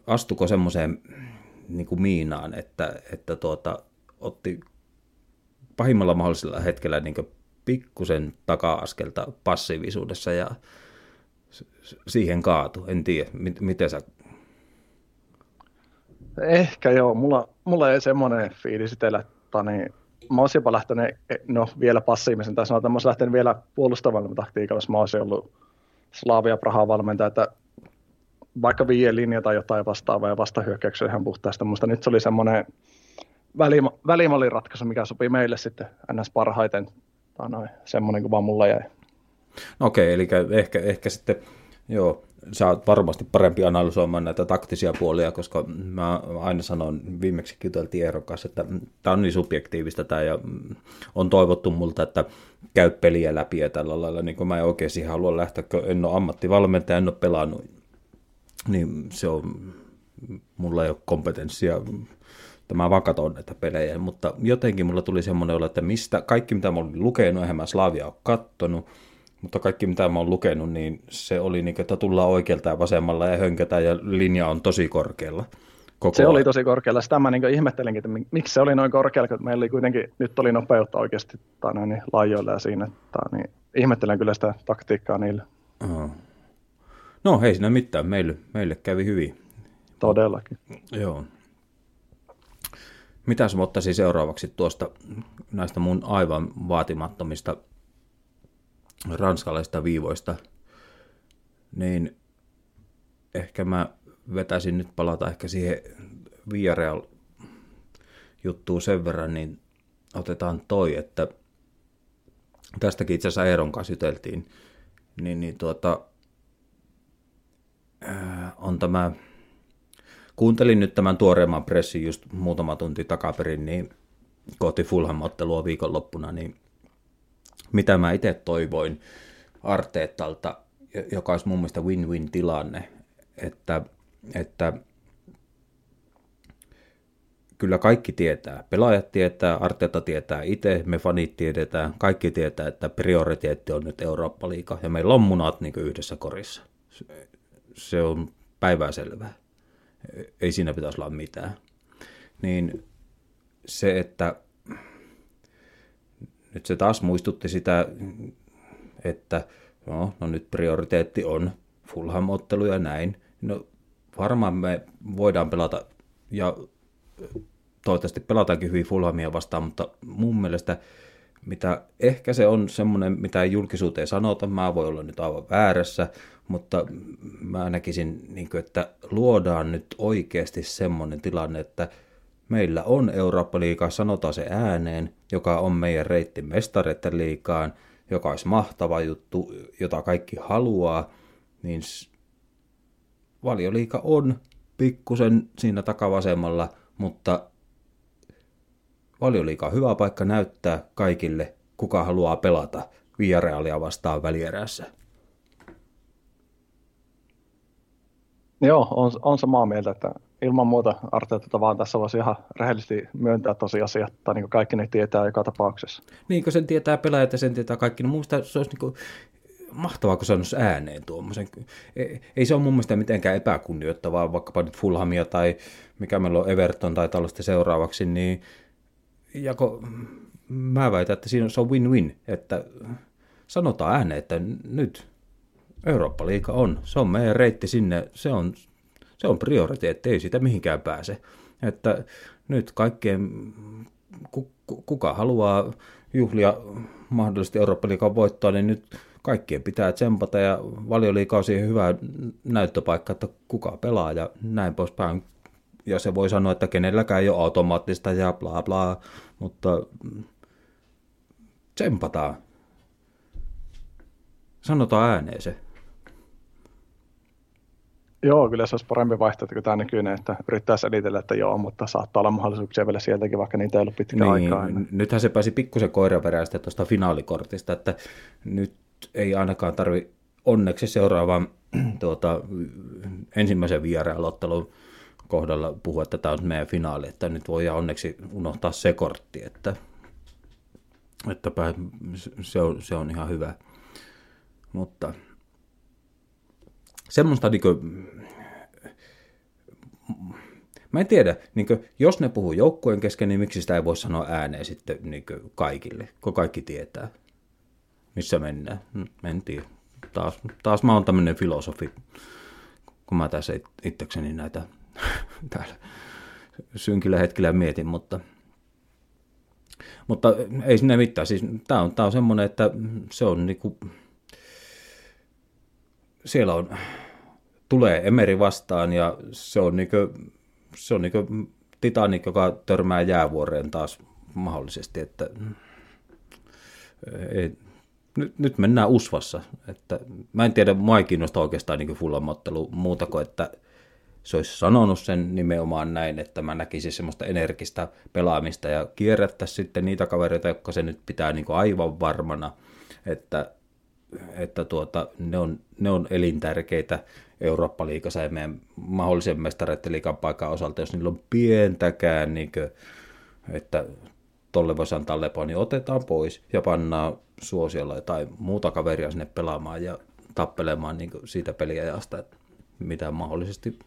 astuko semmoiseen niin kuin miinaan, että, että tuota, otti pahimmalla mahdollisella hetkellä niin pikkusen taka-askelta passiivisuudessa ja siihen kaatu. En tiedä, miten sä... Ehkä joo, mulla, mulla ei semmoinen fiilis itsellä, niin mä olisin jopa lähtenyt, no vielä passiivisen, tai sanotaan, mä olisin lähtenyt vielä puolustavalla taktiikalla, jos mä olisin ollut Slavia Prahaa valmentaja, että vaikka viien linja tai jotain vastaavaa ja vastahyökkäyksiä ihan puhtaasti, mutta nyt se oli semmoinen välim, välimallin ratkaisu, mikä sopii meille sitten ns. parhaiten, tai noin, semmoinen kuin vaan mulla jäi. No okei, eli ehkä, ehkä sitten, joo, sä oot varmasti parempi analysoimaan näitä taktisia puolia, koska mä aina sanon, viimeksi kyteltiin Eeron kanssa, että tämä on niin subjektiivista tämä ja on toivottu multa, että käy peliä läpi ja tällä lailla, niin kuin mä en oikein siihen halua lähteä, kun en ole ammattivalmentaja, en ole pelannut, niin se on, mulla ei ole kompetenssia. Tämä vaan katson näitä pelejä, mutta jotenkin mulla tuli semmoinen olo, että mistä, kaikki mitä mä olin lukenut, eihän mä Slavia ole kattonut, mutta kaikki mitä mä oon lukenut, niin se oli niin, että tullaan oikealta ja vasemmalla ja hönkätään ja linja on tosi korkealla. Koko se ajan. oli tosi korkealla. Sitä mä niin ihmettelinkin, että miksi se oli noin korkealla, kun meillä oli kuitenkin, nyt oli nopeutta oikeasti tai noin, niin laajoilla ja siinä. Tai, niin ihmettelen kyllä sitä taktiikkaa niille. Oh. No ei siinä mitään, meille, meille kävi hyvin. Todellakin. Joo. mitä mä ottaisin seuraavaksi tuosta näistä mun aivan vaatimattomista ranskalaisista viivoista, niin ehkä mä vetäisin nyt palata ehkä siihen Villarreal juttuun sen verran, niin otetaan toi, että tästäkin itse asiassa Eeron kanssa juteltiin, niin, niin tuota, on tämä, kuuntelin nyt tämän tuoreemman pressin just muutama tunti takaperin, niin kohti Fulham-ottelua viikonloppuna, niin mitä mä itse toivoin Arteetalta, joka olisi mun mielestä win-win tilanne, että, että kyllä kaikki tietää. Pelaajat tietää, Arteta tietää itse, me fanit tiedetään, kaikki tietää, että prioriteetti on nyt Eurooppa-liiga ja meillä on munat niin yhdessä korissa. Se on päivää selvää. Ei siinä pitäisi olla mitään. Niin se, että nyt se taas muistutti sitä, että no, no nyt prioriteetti on Fulham-ottelu ja näin. No varmaan me voidaan pelata ja toivottavasti pelataankin hyvin Fulhamia vastaan, mutta mun mielestä mitä ehkä se on semmoinen, mitä ei julkisuuteen sanota, mä voi olla nyt aivan väärässä, mutta mä näkisin, niin että luodaan nyt oikeasti semmoinen tilanne, että meillä on Eurooppa-liigaa, sanotaan se ääneen, joka on meidän reitti mestareiden liikaan, joka olisi mahtava juttu, jota kaikki haluaa, niin valioliika on pikkusen siinä takavasemmalla, mutta valioliika on hyvä paikka näyttää kaikille, kuka haluaa pelata Villarealia vastaan välierässä. Joo, on, on samaa mieltä, että ilman muuta Arteetalta vaan tässä voisi ihan rehellisesti myöntää tosiasia, että niin kaikki ne tietää joka tapauksessa. Niin, kun sen tietää pelaajat ja sen tietää kaikki, niin mun se olisi niin kuin mahtavaa, kun sanoisi ääneen tuommoisen. Ei, ei se ole mun mielestä mitenkään epäkunnioittavaa, vaikkapa nyt Fulhamia tai mikä meillä on Everton tai tällaista seuraavaksi, niin jako, mä väitän, että siinä se on win-win, että sanotaan ääneen, että nyt Eurooppa-liiga on, se on meidän reitti sinne, se on, se on prioriteetti, ei sitä mihinkään pääse. Että nyt kaikkeen, kuka haluaa juhlia mahdollisesti Eurooppa-liigan voittoa, niin nyt kaikkien pitää tsempata ja valioliiga on siihen hyvä näyttöpaikka, että kuka pelaa ja näin poispäin. Ja se voi sanoa, että kenelläkään ei ole automaattista ja bla bla, mutta tsempataan. Sanotaan ääneen se. Joo, kyllä se olisi parempi vaihtoehto kuin tämä nykyinen, että yrittää selitellä, että joo, mutta saattaa olla mahdollisuuksia vielä sieltäkin, vaikka niitä ei ollut pitkään niin, aikaa. Nythän se pääsi pikkusen koiraperäistä tuosta finaalikortista, että nyt ei ainakaan tarvi onneksi seuraavan tuota, ensimmäisen vierailottelun kohdalla puhua, että tämä on meidän finaali, että nyt voi onneksi unohtaa se kortti, että, että se, on, se on ihan hyvä. Mutta semmoista niin kuin, mä en tiedä, niin kuin, jos ne puhuu joukkojen kesken, niin miksi sitä ei voi sanoa ääneen sitten niin kuin kaikille, kun kaikki tietää missä mennään. En tiedä. Taas, taas mä oon tämmöinen filosofi, kun mä tässä itsekseni näitä täällä synkillä hetkillä mietin, mutta, mutta ei sinne mitään. Siis, tämä on, tää on semmoinen, että se on niinku, siellä on, tulee Emeri vastaan ja se on niinku, se on niinku Titanic, joka törmää jäävuoreen taas mahdollisesti, että ei, nyt, nyt mennään usvassa. Että, mä en tiedä, mua ei kiinnosta oikeastaan niin fullamottelu muuta kuin, että se olisi sanonut sen nimenomaan näin, että mä näkisin semmoista energistä pelaamista ja kierrättäisi sitten niitä kavereita, jotka se nyt pitää niin aivan varmana, että, että tuota, ne, on, ne on elintärkeitä Eurooppa-liigassa ja meidän mahdollisen mestareiden liikan paikan osalta, jos niillä on pientäkään, niin kuin, että tolle voisi antaa lepoa, niin otetaan pois ja pannaan suosiolla tai muuta kaveria sinne pelaamaan ja tappelemaan niin siitä peliajasta, että mitä mahdollisesti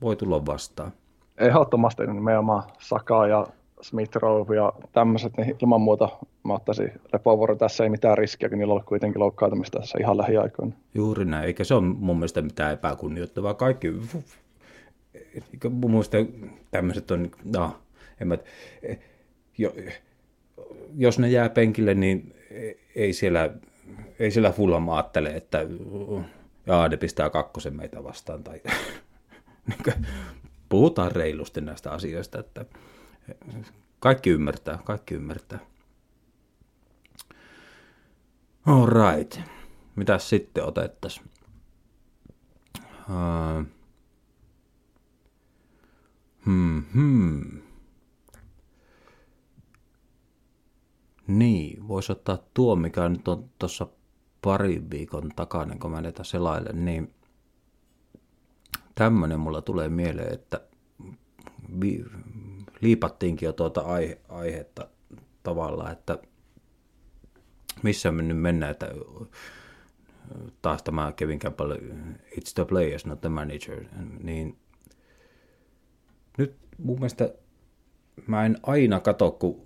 voi tulla vastaan. Ehdottomasti nimenomaan Saka ja Smith Rowe ja tämmöiset, niin ilman muuta mä ottaisin lepovuoro tässä, ei mitään riskiä, kun niillä on kuitenkin loukkaantumista tässä ihan lähiaikoina. Juuri näin, eikä se ole mun mielestä mitään epäkunnioittavaa. Kaikki, mun mielestä tämmöiset on, no, en mä, jo, jos ne jää penkille, niin ei siellä, ei siellä Fulham ajattele, että jaa, ne pistää kakkosen meitä vastaan. Tai, puhutaan reilusti näistä asioista, että kaikki ymmärtää, kaikki ymmärtää. All right. Mitäs sitten otettaisiin? Uh, hmm, hmm. Niin, voisi ottaa tuo, mikä nyt on tuossa pari viikon takana, kun mä näitä selailen, niin tämmöinen mulla tulee mieleen, että liipattiinkin jo tuota aihe- aihetta tavallaan, että missä me nyt mennään, että taas tämä Kevin Campbell, it's the players, not the manager, niin nyt mun mielestä mä en aina katso, kun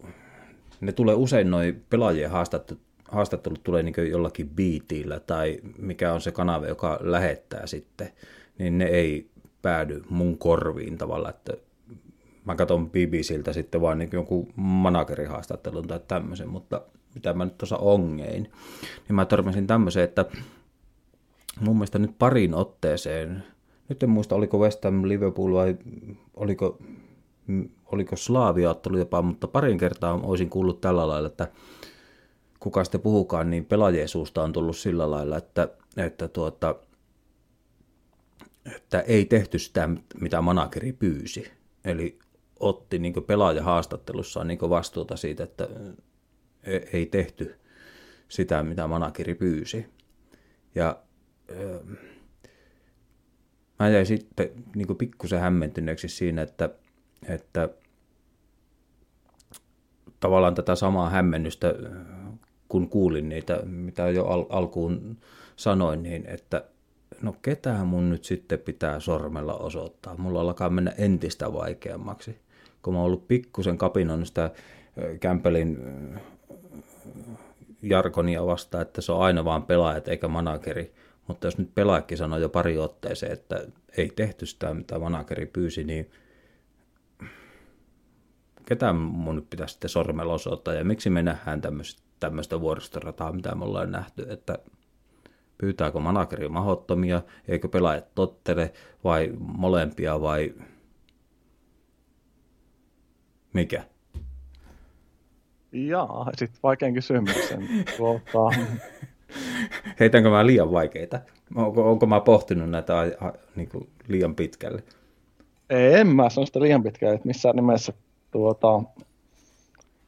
ne tulee usein noin pelaajien haastattelut, haastattelut tulee niin jollakin biitillä tai mikä on se kanava, joka lähettää sitten, niin ne ei päädy mun korviin tavallaan, että mä katson BBCltä sitten vaan niin jonkun managerihaastattelun tai tämmöisen, mutta mitä mä nyt tuossa ongein, niin mä törmäsin tämmöiseen, että mun mielestä nyt parin otteeseen, nyt en muista oliko West Ham, Liverpool vai oliko, oliko Slaavia-ottelu jopa, mutta parin kertaa olisin kuullut tällä lailla, että kuka sitten puhukaan, niin pelaajien suusta on tullut sillä lailla, että, että, tuota, että ei tehty sitä, mitä manageri pyysi. Eli otti niin pelaaja haastattelussaan niin vastuuta siitä, että ei tehty sitä, mitä manageri pyysi. Ja öö, mä jäin sitten niin pikkusen hämmentyneeksi siinä, että, että tavallaan tätä samaa hämmennystä, kun kuulin niitä, mitä jo al- alkuun sanoin, niin että no ketään mun nyt sitten pitää sormella osoittaa. Mulla alkaa mennä entistä vaikeammaksi. Kun mä oon ollut pikkusen kapinoinut sitä Kämpelin jarkonia vastaan, että se on aina vaan pelaajat eikä manageri. Mutta jos nyt pelaajakin sanoo jo pari otteeseen, että ei tehty sitä, mitä manageri pyysi, niin ketä mun nyt pitäisi sitten sormella osoittaa? Ja miksi me nähdään tämmöistä vuoristorataa, mitä me ollaan nähty, että pyytääkö manageri mahottomia, eikö pelaajat tottele? Vai molempia vai mikä? Jaa, sitten vaikean kysymyksen. Tuota... Heitänkö mä liian vaikeita? Onko, onko mä pohtinut näitä a, a, niin kuin liian pitkälle? En mä sano sitä liian pitkälle, että missään nimessä tuota,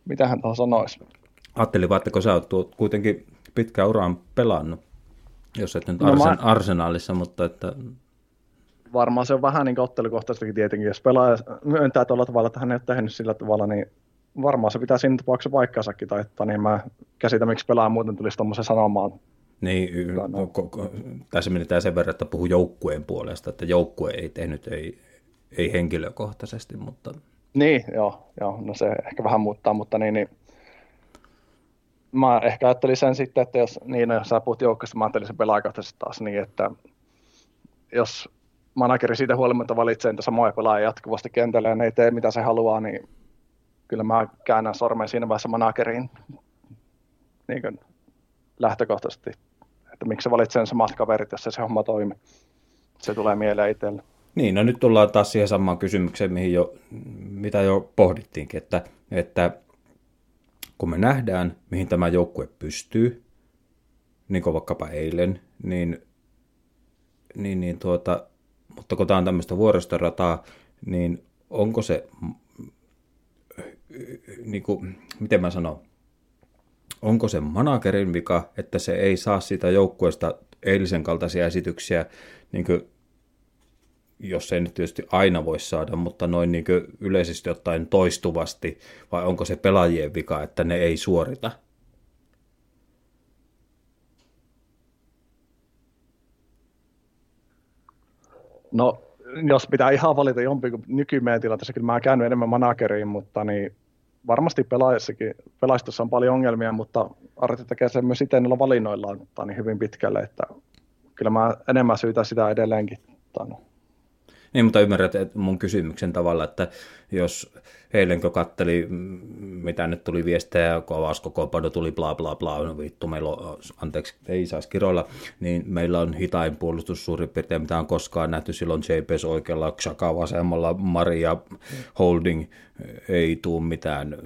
mitähän tuohon sanoisi. Ajattelin vaan, että kun sä oot kuitenkin pitkä uraan pelannut, jos et nyt no arsen, mä... arsenaalissa, mutta että... Varmaan se on vähän niin ottelukohtaistakin tietenkin, jos pelaaja myöntää tuolla tavalla, että hän ei ole tehnyt sillä tavalla, niin varmaan se pitää siinä tapauksessa paikkansakin taittaa, niin mä käsitän, miksi pelaa muuten tulisi tuommoisen sanomaan. Niin, no, tässä menetään sen verran, että puhuu joukkueen puolesta, että joukkue ei tehnyt, ei, ei henkilökohtaisesti, mutta... Niin, joo, joo, no se ehkä vähän muuttaa, mutta niin, niin mä ehkä ajattelin sen sitten, että jos, niin, no, jos sä puhut joukkueesta, mä ajattelin sen pelaajakohtaisesti taas niin, että jos manageri siitä huolimatta valitsee niitä samoja pelaajia jatkuvasti kentällä ja ne ei tee mitä se haluaa, niin kyllä mä käännän sormen siinä vaiheessa manageriin niin kuin lähtökohtaisesti, että miksi se valitsee samat kaverit, jos se, se homma toimii. Se tulee mieleen itselle. Niin, no nyt tullaan taas siihen samaan kysymykseen, mihin jo, mitä jo pohdittiinkin, että, että kun me nähdään, mihin tämä joukkue pystyy, niin kuin vaikkapa eilen, niin, niin, niin tuota, mutta kun tämä on tämmöistä vuoristorataa, niin onko se niin kuin, miten mä sanon, onko se managerin vika, että se ei saa sitä joukkueesta eilisen kaltaisia esityksiä, niin kuin, jos ei nyt tietysti aina voi saada, mutta noin niin yleisesti ottaen toistuvasti, vai onko se pelaajien vika, että ne ei suorita? No jos pitää ihan valita jompi nykymeidän tilanteessa, kyllä mä oon käynyt enemmän manageriin, mutta niin varmasti pelaajassakin, pelaistossa on paljon ongelmia, mutta Arti tekee sen myös itse valinnoillaan niin hyvin pitkälle, että kyllä mä enemmän syytä sitä edelleenkin. Niin, mutta ymmärrät että mun kysymyksen tavalla, että jos eilen kun katteli, mitä nyt tuli viestejä, kun avauskokoonpano tuli bla bla bla, no vittu, meillä on, anteeksi, ei saisi kiroilla, niin meillä on hitain puolustus suurin piirtein, mitä on koskaan nähty silloin JPS oikealla, Xhaka vasemmalla, Maria Holding, ei tuu mitään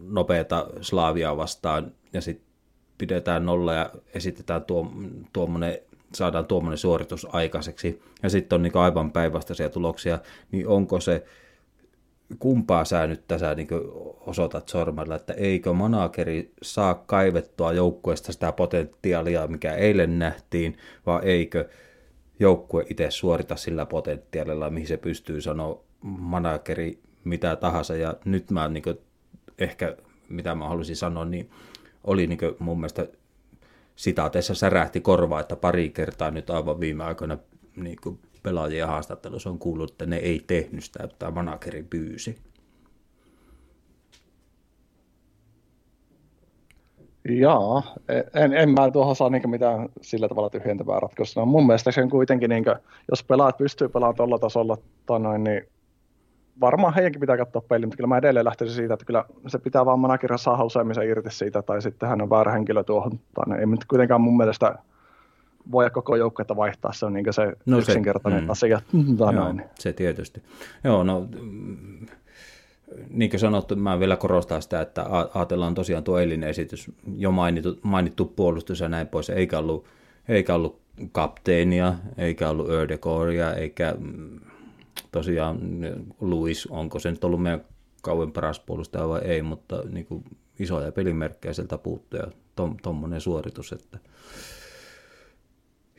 nopeata Slaavia vastaan, ja sitten pidetään nolla ja esitetään tuo, tuommoinen saadaan tuommoinen suoritus aikaiseksi, ja sitten on niin aivan päinvastaisia tuloksia, niin onko se, kumpaa sä nyt tässä niin osoitat sormella, että eikö manageri saa kaivettua joukkueesta sitä potentiaalia, mikä eilen nähtiin, vai eikö joukkue itse suorita sillä potentiaalilla, mihin se pystyy sanoa manageri mitä tahansa, ja nyt mä niin ehkä, mitä mä haluaisin sanoa, niin oli niin mun mielestä sitaateissa särähti korvaa, että pari kertaa nyt aivan viime aikoina niin kuin pelaajien haastattelussa on kuullut, että ne ei tehnyt sitä, että manageri pyysi. Joo, en, en mä tuohon saa niin mitään sillä tavalla tyhjentävää ratkaisua. Mun mielestä se on kuitenkin, niin kuin, jos pelaat pystyy pelaamaan tuolla tasolla, noin, niin varmaan heidänkin pitää katsoa peli, mutta kyllä mä edelleen lähtisin siitä, että kyllä se pitää vaan managera saada useimmisen irti siitä, tai sitten hän on väärä henkilö tuohon. Tai ei nyt kuitenkaan mun mielestä voi koko joukkuetta vaihtaa, se on niin se no yksinkertainen mm. asia. Joo, noin. se tietysti. Joo, no niin kuin sanottu, mä vielä korostan sitä, että ajatellaan tosiaan tuo eilinen esitys, jo mainittu, mainittu puolustus ja näin pois, eikä ollut, eikä ollut kapteenia, eikä ollut Ördekoria, eikä tosiaan Luis, onko se nyt ollut meidän kauan paras puolustaja vai ei, mutta niin kuin isoja pelimerkkejä sieltä puuttuu ja tuommoinen suoritus, että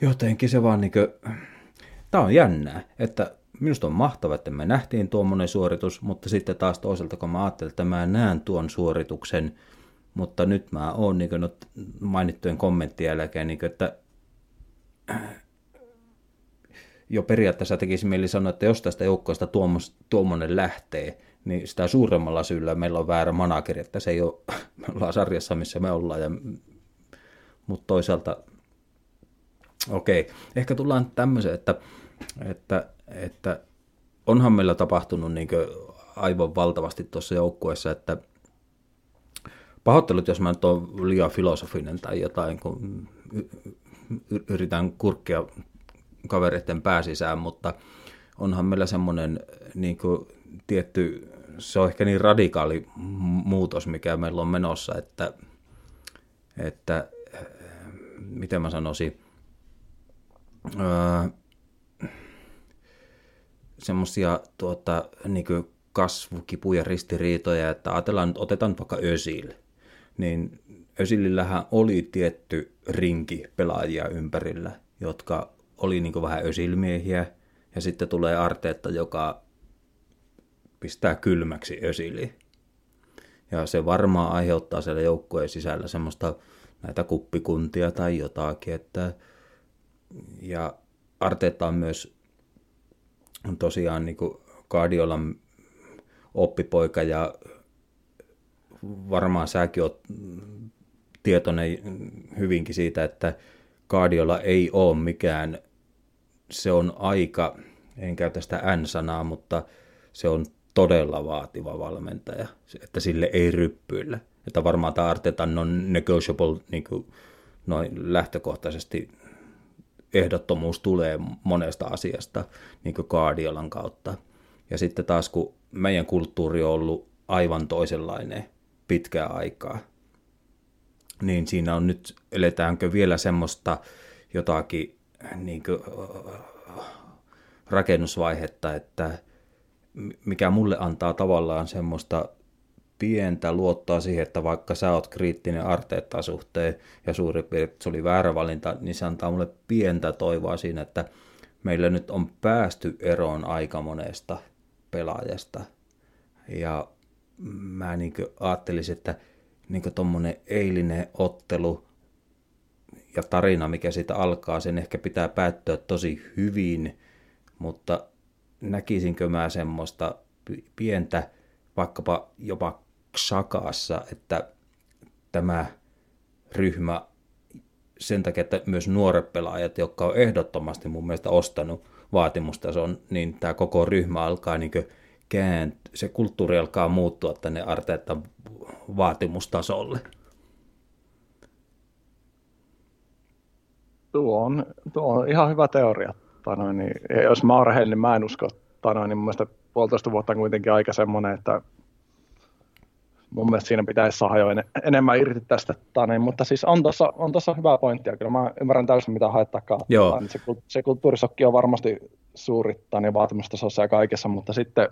jotenkin se vaan niin kuin, tämä on jännää, että minusta on mahtavaa, että me nähtiin tuommoinen suoritus, mutta sitten taas toisaalta, kun mä ajattelin, että mä näen tuon suorituksen, mutta nyt mä oon niin mainittujen kommenttien jälkeen, niin kuin, että jo periaatteessa tekisi mieli sanoa, että jos tästä joukkoista tuommoinen lähtee, niin sitä suuremmalla syyllä meillä on väärä manageri, että se ei ole, me ollaan sarjassa, missä me ollaan. Ja, mutta toisaalta, okei, okay, ehkä tullaan tämmöiseen, että, että, että onhan meillä tapahtunut niin aivan valtavasti tuossa joukkueessa, että pahoittelut, jos mä nyt oon liian filosofinen tai jotain, kun yritän kurkkia kavereiden pääsisään, mutta onhan meillä semmoinen niin tietty, se on ehkä niin radikaali muutos, mikä meillä on menossa, että, että miten mä sanoisin, öö, semmoisia tuota, niin kasvukipuja, ristiriitoja, että ajatellaan, otetaan vaikka Ösil, niin Ösilillähän oli tietty rinki pelaajia ympärillä, jotka oli niin vähän ösilmiehiä, ja sitten tulee Arteetta, joka pistää kylmäksi ösili. Ja se varmaan aiheuttaa siellä joukkueen sisällä semmoista näitä kuppikuntia tai jotakin, että ja Arteetta on myös tosiaan niin Guardiolan oppipoika ja varmaan säkin oot tietoinen hyvinkin siitä, että Guardiola ei ole mikään se on aika, en käytä sitä N-sanaa, mutta se on todella vaativa valmentaja, että sille ei ryppyillä. Että varmaan tämä Arteta on negotiable niin kuin noin lähtökohtaisesti ehdottomuus tulee monesta asiasta niin kuin Guardiolan kautta. Ja sitten taas kun meidän kulttuuri on ollut aivan toisenlainen pitkää aikaa, niin siinä on nyt, eletäänkö vielä semmoista jotakin niin kuin, rakennusvaihetta, että mikä mulle antaa tavallaan semmoista pientä luottoa siihen, että vaikka sä oot kriittinen Arteettaan suhteen ja suurin piirtein se oli väärä valinta, niin se antaa mulle pientä toivoa siinä, että meillä nyt on päästy eroon aika monesta pelaajasta. Ja mä niin ajattelisin, että niin tuommoinen eilinen ottelu ja tarina, mikä siitä alkaa, sen ehkä pitää päättyä tosi hyvin, mutta näkisinkö mä semmoista pientä, vaikkapa jopa Xakaassa, että tämä ryhmä sen takia, että myös nuoret pelaajat, jotka on ehdottomasti mun mielestä ostanut, vaatimustason, niin tämä koko ryhmä alkaa niin käänt, se kulttuuri alkaa muuttua tänne Arteetta vaatimustasolle. Tuo on, tuo on ihan hyvä teoria. Tanoin, niin, jos mä oon niin mä en usko. Tanoin, niin mun mielestä puolitoista vuotta on kuitenkin aika semmoinen, että mun mielestä siinä pitäisi saada jo en, enemmän irti tästä. Tani, mutta siis on tuossa on tossa hyvä pointti, ja kyllä mä ymmärrän täysin mitä haettakaan. Joo. Se, se kulttuurisokki on varmasti suuri tani vaatimustasossa ja kaikessa, mutta sitten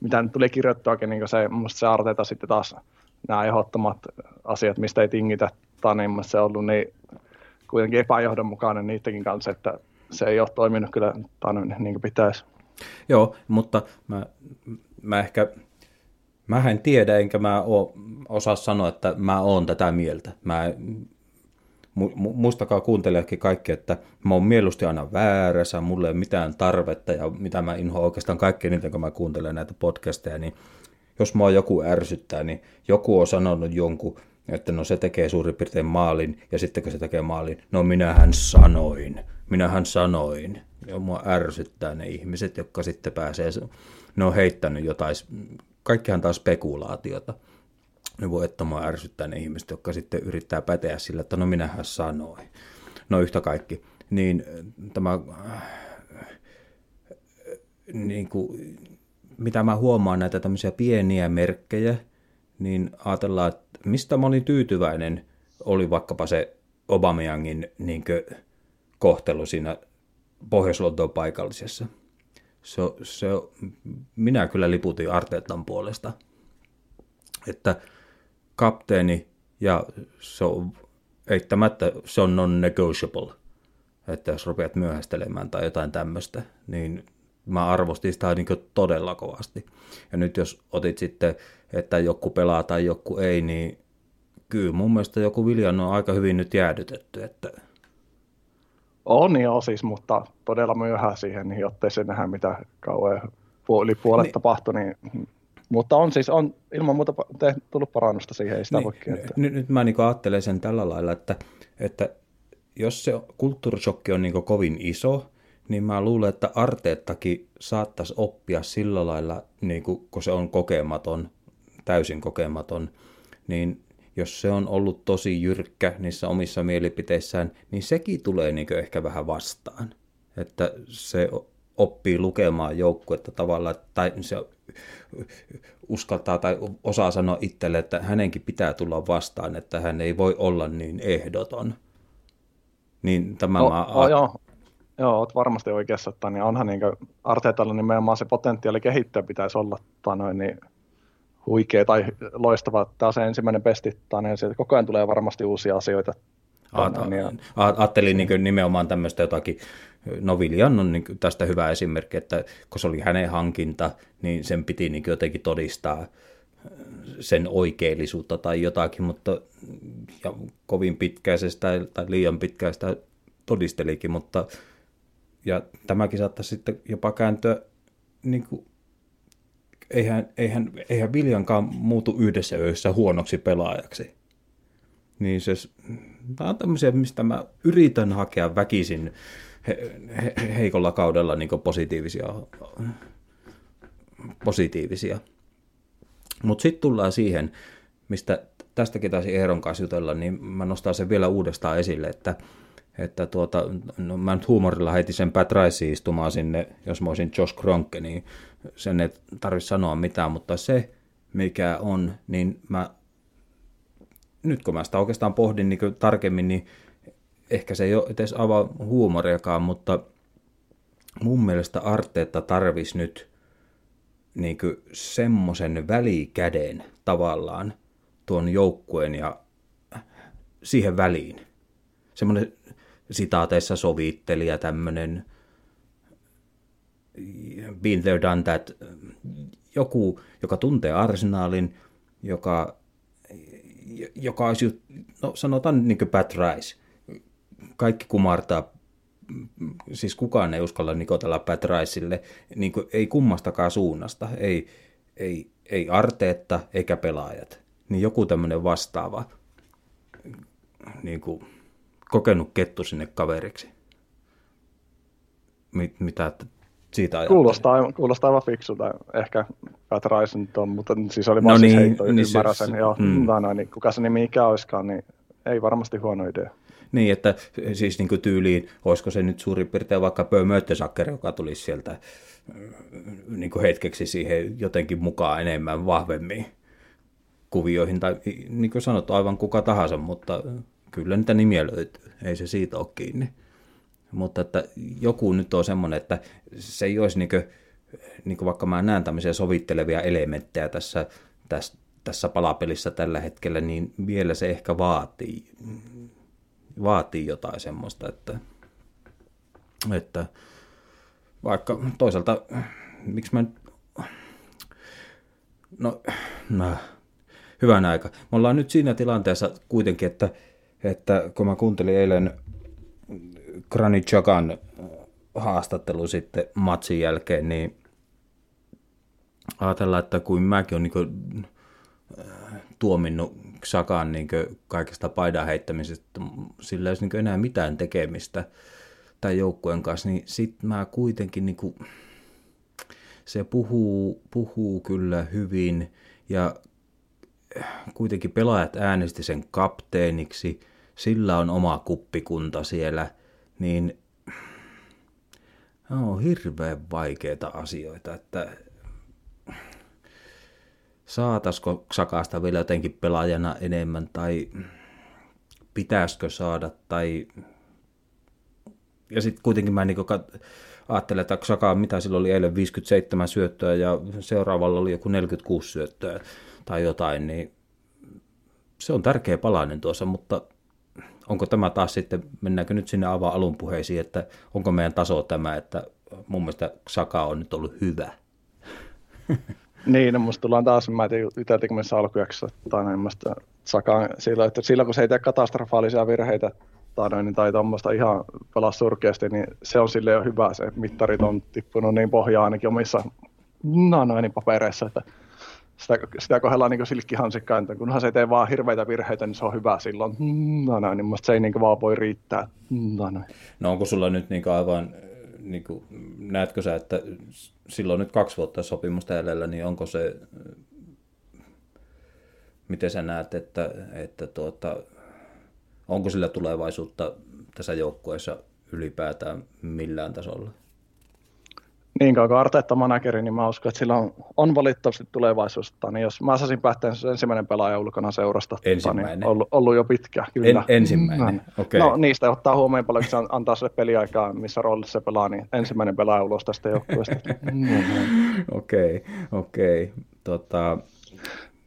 mitä nyt tuli kirjoittuakin, niin se, mun se Arteeta sitten taas nämä ehdottomat asiat, mistä ei tingitä, on ollut niin kuitenkin epäjohdonmukainen niidenkin kanssa, että se ei ole toiminut kyllä tani, niin kuin pitäisi. Joo, mutta mä, mä ehkä Mä en tiedä, enkä mä oo, osaa sanoa, että mä oon tätä mieltä. Mä, mu, muistakaa kuuntelijatkin kaikki, että mä oon mieluusti aina väärässä, mulle ei ole mitään tarvetta ja mitä mä inhoan oikeastaan kaikki niitä, kun mä kuuntelen näitä podcasteja, niin jos mua joku ärsyttää, niin joku on sanonut jonkun, että no se tekee suurin piirtein maalin, ja sitten kun se tekee maalin, no minähän sanoin, minähän sanoin. Ja mua ärsyttää ne ihmiset, jotka sitten pääsee, ne on heittänyt jotain kaikkihan taas spekulaatiota. Ne voi että mua ärsyttää ne ihmiset, jotka sitten yrittää päteä sillä, että no minähän sanoin. No yhtä kaikki. Niin tämä, niin kuin, mitä mä huomaan näitä tämmöisiä pieniä merkkejä, niin ajatellaan, että mistä mä olin tyytyväinen, oli vaikkapa se Obamiangin niin kohtelu siinä pohjois paikallisessa – se, se, minä kyllä liputin Arteetan puolesta, että kapteeni ja se on eittämättä se on non-negotiable, että jos rupeat myöhästelemään tai jotain tämmöistä, niin mä arvostin sitä niin todella kovasti. Ja nyt jos otit sitten, että joku pelaa tai joku ei, niin kyllä mun mielestä joku Viljan on aika hyvin nyt jäädytetty, että on joo siis, mutta todella myöhään siihen, niin jottei se nähdä mitä kauan yli puolet niin. tapahtui. Niin, mutta on siis on ilman muuta te, tullut parannusta siihen, ei sitä niin, voi että... nyt, nyt mä niin ajattelen sen tällä lailla, että, että jos se kulttuurisokki on niin kovin iso, niin mä luulen, että Arteettakin saattaisi oppia sillä lailla, niin kuin, kun se on kokematon, täysin kokematon, niin jos se on ollut tosi jyrkkä niissä omissa mielipiteissään, niin sekin tulee niin ehkä vähän vastaan. Että se oppii lukemaan joukkuetta tavallaan, tai se uskaltaa tai osaa sanoa itselle, että hänenkin pitää tulla vastaan, että hän ei voi olla niin ehdoton. Niin tämä no, mä... no, joo. Joo, olet varmasti oikeassa, että niin onhan niin Arteetalla nimenomaan se potentiaali kehittyä pitäisi olla, noin, niin huikea tai loistava. Tämä on se ensimmäinen pesti, niin sieltä koko ajan tulee varmasti uusia asioita. Ajattelin niin nimenomaan tämmöistä jotakin, no Viljan on niin tästä hyvä esimerkki, että kun se oli hänen hankinta, niin sen piti niin jotenkin todistaa sen oikeellisuutta tai jotakin, mutta ja kovin pitkäisestä tai liian pitkäistä todistelikin, mutta ja tämäkin saattaisi sitten jopa kääntyä niin kuin eihän, eihän, eihän Viljankaan muutu yhdessä yössä huonoksi pelaajaksi. Niin se, tämä on tämmöisiä, mistä mä yritän hakea väkisin he, he, heikolla kaudella niin positiivisia. positiivisia. Mutta sitten tullaan siihen, mistä tästäkin taisi Eeron kanssa jutella, niin mä nostan sen vielä uudestaan esille, että, että tuota, no mä nyt huumorilla heitin sen Pat Rice istumaan sinne, jos mä olisin Josh Kronke, niin sen ei tarvitse sanoa mitään, mutta se, mikä on, niin mä, nyt kun mä sitä oikeastaan pohdin niin tarkemmin, niin ehkä se ei ole edes avaa huumoriakaan, mutta mun mielestä Arteetta tarvisi nyt niin semmoisen välikäden tavallaan tuon joukkueen ja siihen väliin. Semmoinen sitaateissa sovittelija, tämmöinen been there, done that, joku, joka tuntee arsenaalin, joka, joka olisi, no sanotaan niin kuin Pat Rice, kaikki kumartaa, siis kukaan ei uskalla nikotella Pat Riceille, niin kuin, ei kummastakaan suunnasta, ei, ei, ei arteetta eikä pelaajat, niin joku tämmöinen vastaava niin kuin, kokenut kettu sinne kaveriksi mit, mitä siitä ajattelee? Kuulostaa, kuulostaa aivan fiksulta. Ehkä Pat Ryson on, mutta siis oli no vaan no niin, heitto, niin, ymmärrän sen. Joo, mm. no, niin, kuka se nimi ikä olisikaan, niin ei varmasti huono idea. Niin, että siis niin tyyliin, olisiko se nyt suurin piirtein vaikka Pö Möttesacker, joka tulisi sieltä niin hetkeksi siihen jotenkin mukaan enemmän vahvemmin kuvioihin, tai niin kuin sanottu, aivan kuka tahansa, mutta kyllä niitä nimiä löytyy, ei se siitä ole kiinni. Mutta että joku nyt on semmoinen, että se ei olisi niin kuin, niin kuin vaikka mä näen tämmöisiä sovittelevia elementtejä tässä, tässä, tässä palapelissä tällä hetkellä, niin vielä se ehkä vaatii, vaatii jotain semmoista, että, että vaikka toisaalta, miksi mä no, no hyvän aika. Me ollaan nyt siinä tilanteessa kuitenkin, että, että kun mä kuuntelin eilen Granit Chakan haastattelu sitten matsin jälkeen, niin ajatellaan, että kuin mäkin olen niin tuominnut Sakan niin kaikesta paidan heittämisestä, sillä ei olisi niin enää mitään tekemistä tämän joukkueen kanssa, niin sitten mä kuitenkin niin kuin, se puhuu, puhuu kyllä hyvin ja kuitenkin pelaajat äänesti sen kapteeniksi, sillä on oma kuppikunta siellä, niin on hirveän vaikeita asioita, että saataisiko Sakasta vielä jotenkin pelaajana enemmän tai pitäisikö saada tai ja sitten kuitenkin mä niin kat... ajattelen, että Saka, mitä sillä oli eilen 57 syöttöä ja seuraavalla oli joku 46 syöttöä tai jotain, niin se on tärkeä palainen tuossa, mutta onko tämä taas sitten, mennäänkö nyt sinne avaa alun puheisiin, että onko meidän taso tämä, että mun mielestä Saka on nyt ollut hyvä. Niin, no musta tullaan taas, mä en tiedä, yteltikö meissä alkujaksossa, tai näin, musta Saka, sillä, että silloin kun se ei tee katastrofaalisia virheitä, tai, noin, tai tuommoista ihan pelaa surkeasti, niin se on sille jo hyvä, se mittarit on tippunut niin pohjaan ainakin omissa no, noin, papereissa, että sitä, sitä kohdellaan niin että kunhan se ei tee vaan hirveitä virheitä, niin se on hyvä silloin. No näin, niin se ei niin vaan voi riittää. No, näin. no onko sulla nyt niin aivan, niin kuin, näetkö sä, että silloin nyt kaksi vuotta sopimusta jäljellä, niin onko se, miten sä näet, että, että tuota, onko sillä tulevaisuutta tässä joukkueessa ylipäätään millään tasolla? Niin kauan kuin Arteetta manageri, niin mä uskon, että sillä on, on valitettavasti tulevaisuutta. Niin jos mä saisin päättää ensimmäinen pelaaja ulkona seurasta, niin ensimmäinen. niin ollut, ollut, jo pitkä, kyllä. En, ensimmäinen, mm, okei. Okay. No niistä ottaa huomioon paljon, kun se antaa sille peliaikaa, missä roolissa se pelaa, niin ensimmäinen pelaaja ulos tästä joukkueesta. Okei, okei. Tota...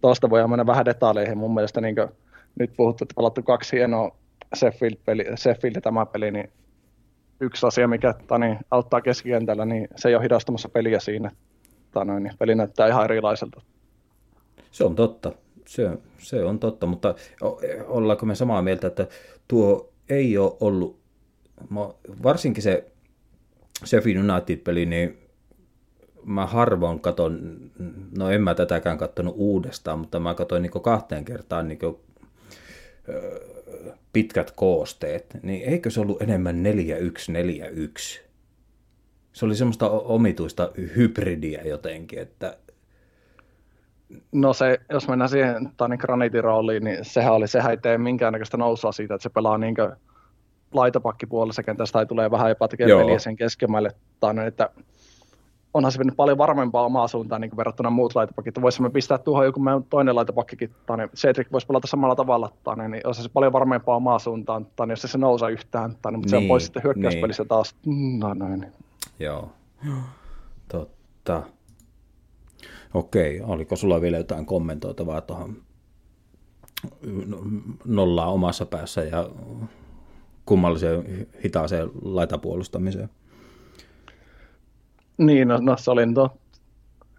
Tuosta voidaan mennä vähän detaileihin. Mun mielestä niin nyt puhuttu, että pelattu kaksi hienoa Sheffield-peli, Sheffield tämä peli, niin yksi asia, mikä tani, auttaa keskikentällä, niin se ei ole hidastamassa peliä siinä. Tani, niin peli näyttää ihan erilaiselta. Se on totta. Se, se on totta, mutta ollaanko me samaa mieltä, että tuo ei ole ollut, varsinkin se Sheffield United-peli, niin mä harvoin katon, no en mä tätäkään katsonut uudestaan, mutta mä katsoin niin kahteen kertaan niin pitkät koosteet, niin eikö se ollut enemmän 4141? Se oli semmoista omituista hybridiä jotenkin, että... No se, jos mennään siihen Tani Granitin rooliin, niin sehän oli, sehän ei tee minkäännäköistä nousua siitä, että se pelaa niinkö laitopakkipuolessa kentästä tai tulee vähän jopa tekemään peliä sen keskemmälle. Tai että onhan se paljon varmempaa omaa suuntaan niin verrattuna muut laitopakit. Voisimme pistää tuohon joku meidän toinen laitopakkikin, niin Cedric voisi pelata samalla tavalla, tane, niin olisi se paljon varmempaa omaa suuntaan, tane, jos se nousee yhtään, tane, mutta niin, se on niin, pois sitten hyökkäyspelissä niin. taas. No, noin. Joo, totta. Okei, oliko sulla vielä jotain kommentoitavaa tuohon nollaa omassa päässä ja kummalliseen hitaaseen laitapuolustamiseen? Niin, no, no se oli tuo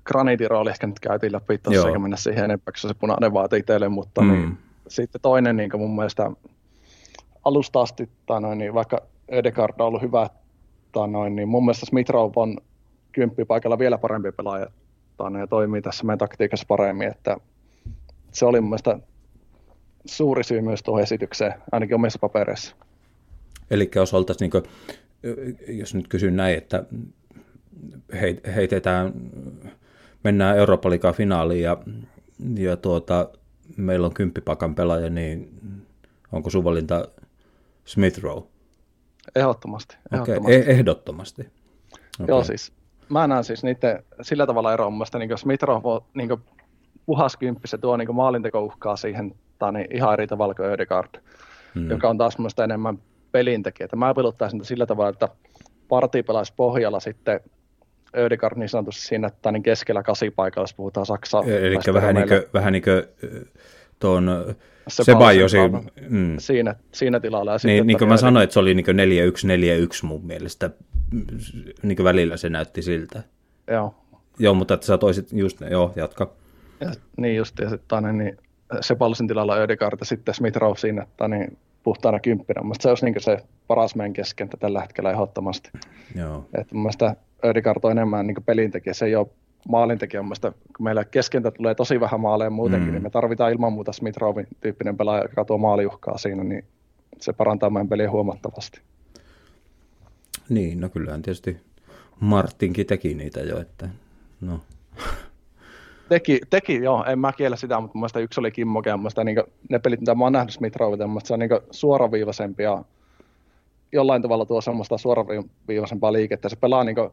granitirooli ehkä nyt käytiin läpi tuossa, eikä mennä siihen enempää, se punainen vaati itselle, mutta mm. niin, sitten toinen niin mun mielestä alusta asti, tai noin, niin vaikka Edegard on ollut hyvä, tai noin, niin mun mielestä Smithrov on kymppipaikalla vielä parempi pelaaja, tai noin, ja toimii tässä meidän taktiikassa paremmin, että se oli mun mielestä suuri syy myös tuohon esitykseen, ainakin omissa papereissa. Eli jos oltaisiin niin jos nyt kysyn näin, että heitetään, mennään Euroopan liigan finaaliin ja, ja tuota, meillä on kymppipakan pelaaja, niin onko sun valinta Smith Rowe? Ehdottomasti. ehdottomasti. Okay, e- ehdottomasti. Okay. Joo, siis mä näen siis niiden sillä tavalla eroa mun mielestä, niin Smith Rowe niin puhas kymppi, se tuo niin maalinteko-uhkaa siihen tai niin ihan eri tavalla kuin Ödegaard, hmm. joka on taas mun enemmän pelintekijä. Mä peluttaisin sillä tavalla, että parti pelaisi pohjalla sitten Ödegaard niin sanotusti siinä että niin keskellä kasipaikalla, jos puhutaan Saksaa. Eli vähän niin, kuin, vähän niin kuin tuon Sebajosin... Mm. Siinä, siinä tilalla. Ja niin, niin kuin mä sanoin, että se oli niin 4-1-4-1 mun mielestä. Niin välillä se näytti siltä. Joo. Joo, mutta että sä toisit just, joo, jatka. Ja, niin just, ja sitten niin, Sebajosin tilalla Ödegaard ja sitten Smith Rowe siinä, että niin puhtaana kymppinä. Mutta se olisi niin se paras meidän keskentä tällä hetkellä ehdottomasti. Joo. Että mun mielestä Ödegaard on enemmän niin pelintekijä. Se ei ole maalintekijä. Mielestä, kun meillä keskentä tulee tosi vähän maaleja muutenkin, mm. niin me tarvitaan ilman muuta Smith tyyppinen pelaaja, joka tuo maaliuhkaa siinä, niin se parantaa meidän peliä huomattavasti. Niin, no kyllähän tietysti Martinkin teki niitä jo, että no. Teki, teki, joo, en mä kiellä sitä, mutta mun mielestä yksi oli Kimmoke, niin ne pelit, mitä mä oon nähnyt Smith se on niin suoraviivaisempi ja jollain tavalla tuo semmoista suoraviivaisempaa liikettä. Se pelaa niin kuin,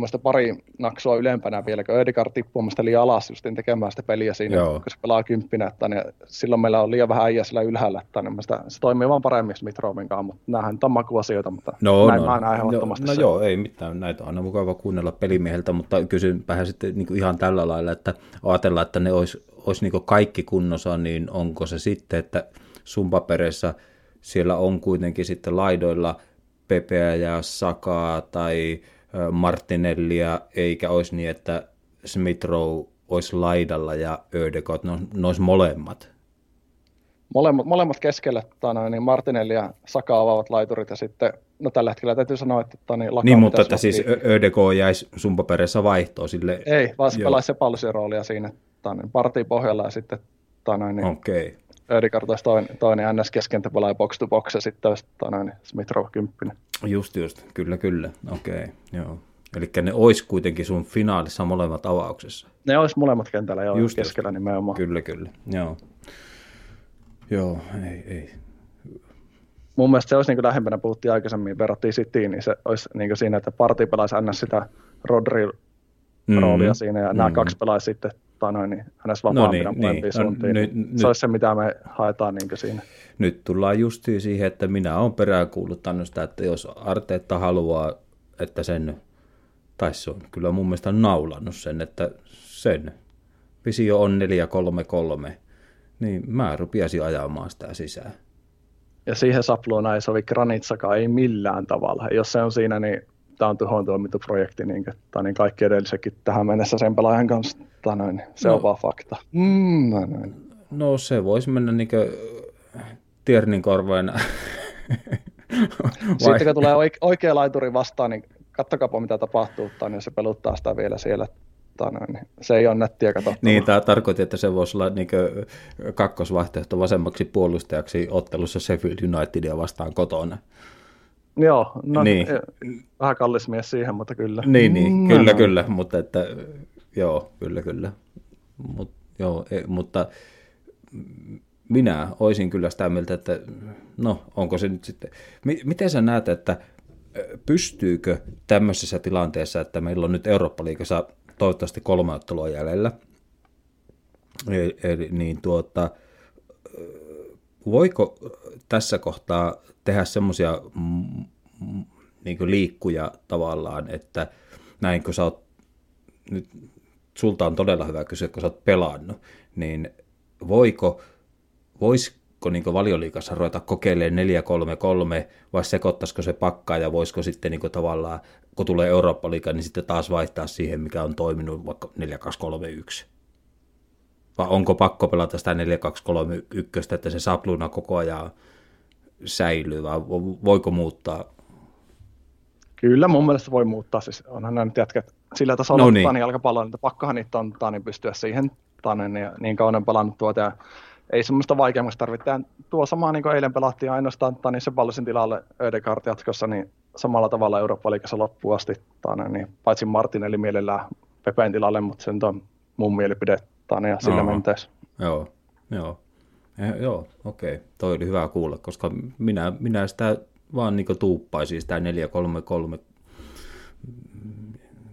mielestä pari naksua ylempänä vielä, kun Ödegard tippuu mielestä liian alas just tekemään sitä peliä siinä, Joo. kun se pelaa kymppinä, että niin silloin meillä on liian vähän äijä sillä ylhäällä, että niin se toimii vaan paremmin Smith kanssa, mutta näähän on makuasioita, mutta no, näin no, mä näen no, no joo, ei mitään, näitä on aina mukava kuunnella pelimieheltä, mutta vähän sitten niin kuin ihan tällä lailla, että ajatellaan, että ne olisi, olisi niin kaikki kunnossa, niin onko se sitten, että sun papereissa siellä on kuitenkin sitten laidoilla Pepeä ja Sakaa tai Martinellia, eikä olisi niin, että Smith Rowe olisi laidalla ja Ödegott, no, ne olisi molemmat. Molemmat, molemmat keskellä, tana, niin Martinelli ja Saka avaavat laiturit ja sitten, no tällä hetkellä täytyy sanoa, että tani, Niin, mutta että siis ÖDK jäisi sun paperissa vaihtoon sille. Ei, vaan se pelaisi se roolia siinä, tani, partiin pohjalla ja sitten tana, niin. Okay. Ödegard olisi toinen, toinen NS keskentä pelaa box to box ja sitten olisi niin Smith Rowe 10. Just just, kyllä kyllä, okei, okay, joo. Eli ne olisi kuitenkin sun finaalissa molemmat avauksessa. Ne olisi molemmat kentällä, joo, just keskellä nimenomaan. Kyllä, kyllä, joo. Joo, ei, ei. Mun mielestä se olisi niin kuin lähempänä, puhuttiin aikaisemmin, verrattiin Cityin, niin se olisi niin kuin siinä, että parti pelaisi ns. sitä Rodri mm-hmm. roolia siinä, ja mm-hmm. nämä kaksi pelaisi sitten tota noin, niin hänessä vapaampina no niin, niin. suuntiin. No, niin se olisi se, mitä me haetaan niin siinä. Nyt tullaan justiin siihen, että minä olen peräänkuuluttanut sitä, että jos Arteetta haluaa, että sen, tai se on kyllä mun mielestä naulannut sen, että sen visio on 4-3-3, niin mä rupiaisin ajamaan sitä sisään. Ja siihen sapluunaan ei sovi Granitsakaan, ei millään tavalla. Jos se on siinä, niin tämä on tuhoon tuomittu projekti, niin, että, niin kaikki edellisetkin tähän mennessä sen pelaajan kanssa, tai noin, se no, on vaan fakta. Mm, noin, noin. No se voisi mennä niin kuin Tiernin korvoina. Sitten kun tulee oikea laituri vastaan, niin kattokaapa mitä tapahtuu, tai niin se peluttaa sitä vielä siellä. Noin, niin se ei ole nättiä katsottavaa. Niin, tämä tarkoitti, että se voisi olla niin kakkosvaihtoehto vasemmaksi puolustajaksi ottelussa Sheffield Unitedia vastaan kotona. Joo, no niin. vähän kallis mies siihen, mutta kyllä. Niin, niin mm. kyllä, no. kyllä, mutta että, joo, kyllä, kyllä. Mut, joo, e, mutta minä olisin kyllä sitä mieltä, että no, onko se nyt sitten, miten sä näet, että pystyykö tämmöisessä tilanteessa, että meillä on nyt Eurooppa-liigassa toivottavasti kolme ottelua jäljellä, eli, eli niin tuota, voiko tässä kohtaa tehdä semmoisia niin liikkuja tavallaan, että näin kun sä oot, nyt sulta on todella hyvä kysyä, kun sä oot pelannut, niin voiko, voisiko niin valioliikassa ruveta kokeilemaan 4-3-3 vai sekoittaisiko se pakkaa ja voisiko sitten niin tavallaan, kun tulee Eurooppa-liiga, niin sitten taas vaihtaa siihen, mikä on toiminut vaikka 4-2-3-1? Vai onko pakko pelata sitä 4-2-3-1, että se sapluna koko ajan säilyy, vai voiko muuttaa? Kyllä mun mielestä voi muuttaa, siis onhan nämä nyt jätkät sillä tasolla no niin. jalkapalloa, että pakkohan niitä on niin pystyä siihen tanen ja niin kauan on pelannut tuota ja ei semmoista vaikeammasta tarvitse. Tuo sama niin kuin eilen pelattiin ainoastaan niin se pallosin tilalle Ödegard jatkossa, niin samalla tavalla Eurooppa-liikassa loppuun asti, taane, niin paitsi Martinelli mielellään Pepeen tilalle, mutta sen on mun mielipide taane, ja sillä mentäisi. Joo, joo. Eh, joo, okei. Okay. Toi oli hyvä kuulla, koska minä, minä sitä vaan niin tuuppaisin sitä 4-3-3.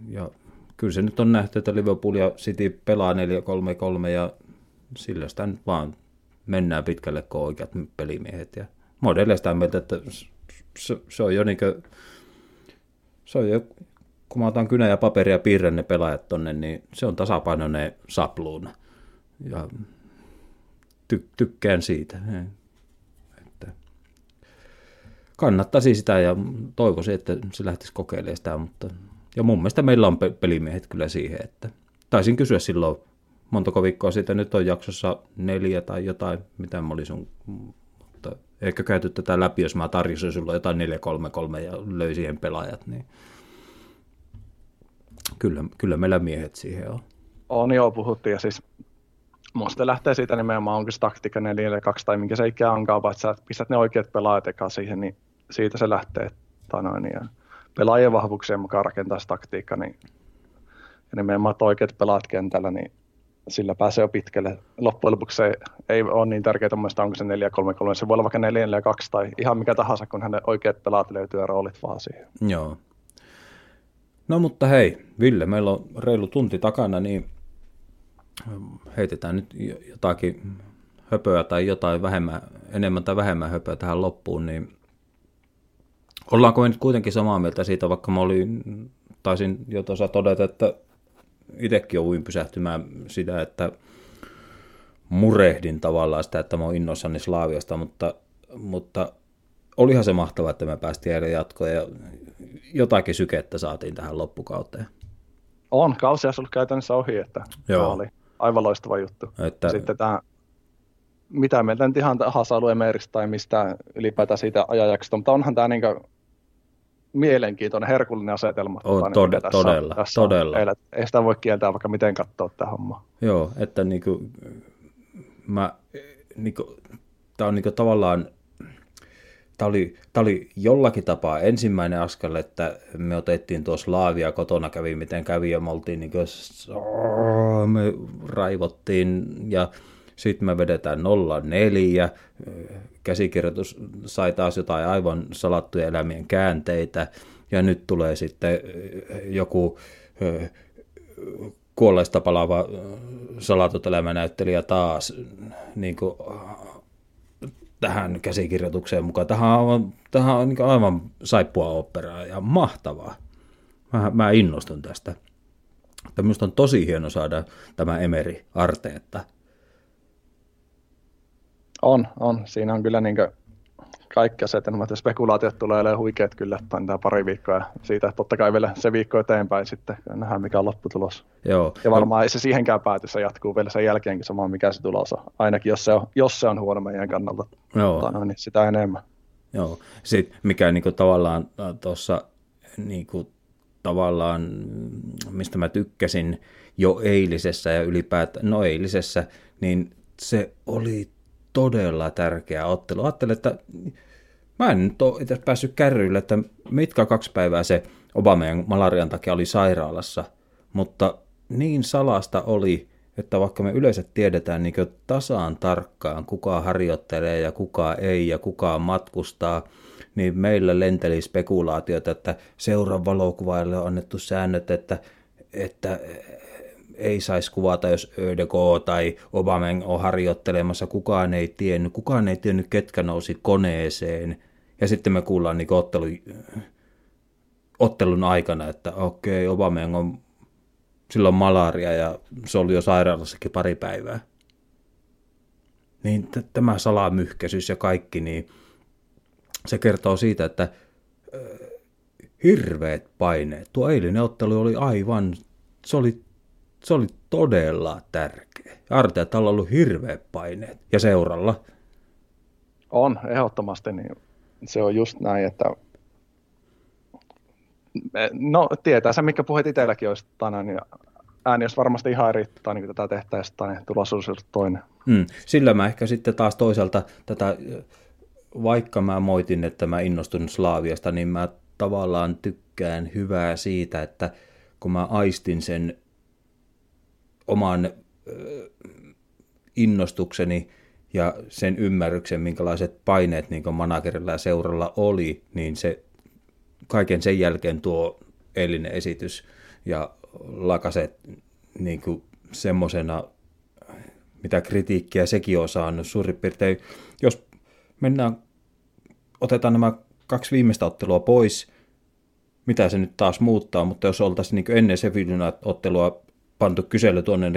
Ja kyllä se nyt on nähty, että Liverpool ja City pelaa 4-3-3 ja sillä sitä nyt vaan mennään pitkälle kuin oikeat pelimiehet. Ja mä olen mieltä, että se, se on jo niin kuin, se on jo, kun mä otan kynä ja paperia ja piirrän ne pelaajat tonne, niin se on tasapainoinen sapluuna. Ja ty, tykkään siitä. Että kannattaisi sitä ja toivoisin, että se lähtisi kokeilemaan sitä, mutta ja mun mielestä meillä on pelimiehet kyllä siihen, että taisin kysyä silloin montako viikkoa sitten, nyt on jaksossa neljä tai jotain, mitä mä olin sun, mutta ehkä käyty tätä läpi, jos mä tarjosin sulla jotain 4-3-3 ja löi siihen pelaajat, niin kyllä, kyllä meillä miehet siihen on. On joo, puhuttiin ja siis Musta lähtee siitä nimenomaan, onko se taktiikka 4 2 tai minkä se ikään onkaan, vaan että sä pistät ne oikeat pelaajat siihen, niin siitä se lähtee. Tai noin, ja pelaajien vahvuuksien mukaan rakentaa se taktiikka, niin ja nimenomaan oikeat pelaat kentällä, niin sillä pääsee jo pitkälle. Loppujen lopuksi se ei ole niin tärkeää, että onko se 4-3-3, se voi olla vaikka 4-4-2 tai ihan mikä tahansa, kun hänen oikeat pelaat löytyy ja roolit vaan siihen. Joo. No mutta hei, Ville, meillä on reilu tunti takana, niin heitetään nyt jotakin höpöä tai jotain vähemmän, enemmän tai vähemmän höpöä tähän loppuun, niin ollaanko me nyt kuitenkin samaa mieltä siitä, vaikka mä olin, taisin jo tuossa todeta, että itsekin jouduin pysähtymään sitä, että murehdin tavallaan sitä, että mä oon innoissani Slaaviasta, mutta, mutta olihan se mahtavaa, että me päästiin eilen jatkoon ja jotakin sykettä saatiin tähän loppukauteen. On, kausi on ollut käytännössä ohi, että Joo. oli aivan loistava juttu. Että... Sitten tämä, mitä meiltä nyt ihan Hasalu meristä tai mistä ylipäätään siitä ajanjaksosta, mutta onhan tämä niin mielenkiintoinen, herkullinen asetelma. On, niin, tod- tässä todella, tässä todella. On. Ei sitä voi kieltää vaikka miten katsoa tämä homma. Joo, että niin kuin, mä, niin kuin, tämä on niin kuin tavallaan tämä oli, tämä oli jollakin tapaa ensimmäinen askel, että me otettiin tuossa laavia kotona, kävi miten kävi ja me oltiin niin kuin, me raivottiin ja sitten me vedetään 04, käsikirjoitus sai taas jotain aivan salattuja elämien käänteitä ja nyt tulee sitten joku kuolleista palaava salatut elämänäyttelijä taas niin kuin tähän käsikirjoitukseen mukaan. Tähän on, tähän on niin aivan saippua operaa ja mahtavaa. Mä, mä innostun tästä. Että minusta on tosi hieno saada tämä Emeri Arteetta. On, on. Siinä on kyllä niin kaikki asetelmat ja spekulaatiot tulee olemaan huikeat kyllä tämä pari viikkoa ja siitä totta kai vielä se viikko eteenpäin sitten nähdään mikä on lopputulos. Joo. Ja varmaan ei se siihenkään pääty, se jatkuu vielä sen jälkeenkin sama mikä se tulos on, ainakin jos se on, jos se on huono meidän kannalta, Joo. Tota, niin sitä enemmän. Joo, sitten mikä niinku tavallaan äh, tuossa niinku, tavallaan, mistä mä tykkäsin jo eilisessä ja ylipäätään, no eilisessä, niin se oli todella tärkeä ottelu. Ajattelin, että mä en nyt ole itse päässyt kärryille, että mitkä kaksi päivää se Obamean malarian takia oli sairaalassa, mutta niin salasta oli, että vaikka me yleensä tiedetään niin tasaan tarkkaan, kuka harjoittelee ja kuka ei ja kuka matkustaa, niin meillä lenteli spekulaatiota, että seuran valokuvaille on annettu säännöt, että, että ei saisi kuvata, jos ÖDK tai Obameng on harjoittelemassa, kukaan ei tiennyt, kukaan ei tiennyt, ketkä nousi koneeseen. Ja sitten me kuullaan niin ottelu, ottelun aikana, että okei, okay, on silloin malaria ja se oli jo sairaalassakin pari päivää. Niin t- tämä salamyhkäisyys ja kaikki, niin se kertoo siitä, että äh, hirveät paineet. Tuo eilinen ottelu oli aivan, se oli se oli todella tärkeä. Arteetalla on ollut hirveät paineet ja seuralla. On, ehdottomasti. Niin se on just näin, että no tietää se, mikä puheet itselläkin olisi tänään, niin ääni olisi varmasti ihan eri, tai niin tätä tehtäisiin, tai tulosuus olisi toinen. Hmm. Sillä mä ehkä sitten taas toisaalta tätä, vaikka mä moitin, että mä innostun Slaaviasta, niin mä tavallaan tykkään hyvää siitä, että kun mä aistin sen oman innostukseni ja sen ymmärryksen, minkälaiset paineet niin managerilla ja seuralla oli, niin se kaiken sen jälkeen tuo eilinen esitys ja lakaset niin semmoisena, mitä kritiikkiä sekin on saanut suurin piirtein. Jos mennään, otetaan nämä kaksi viimeistä ottelua pois, mitä se nyt taas muuttaa, mutta jos oltaisiin niin ennen Sevillin ottelua pantu kysely tuonne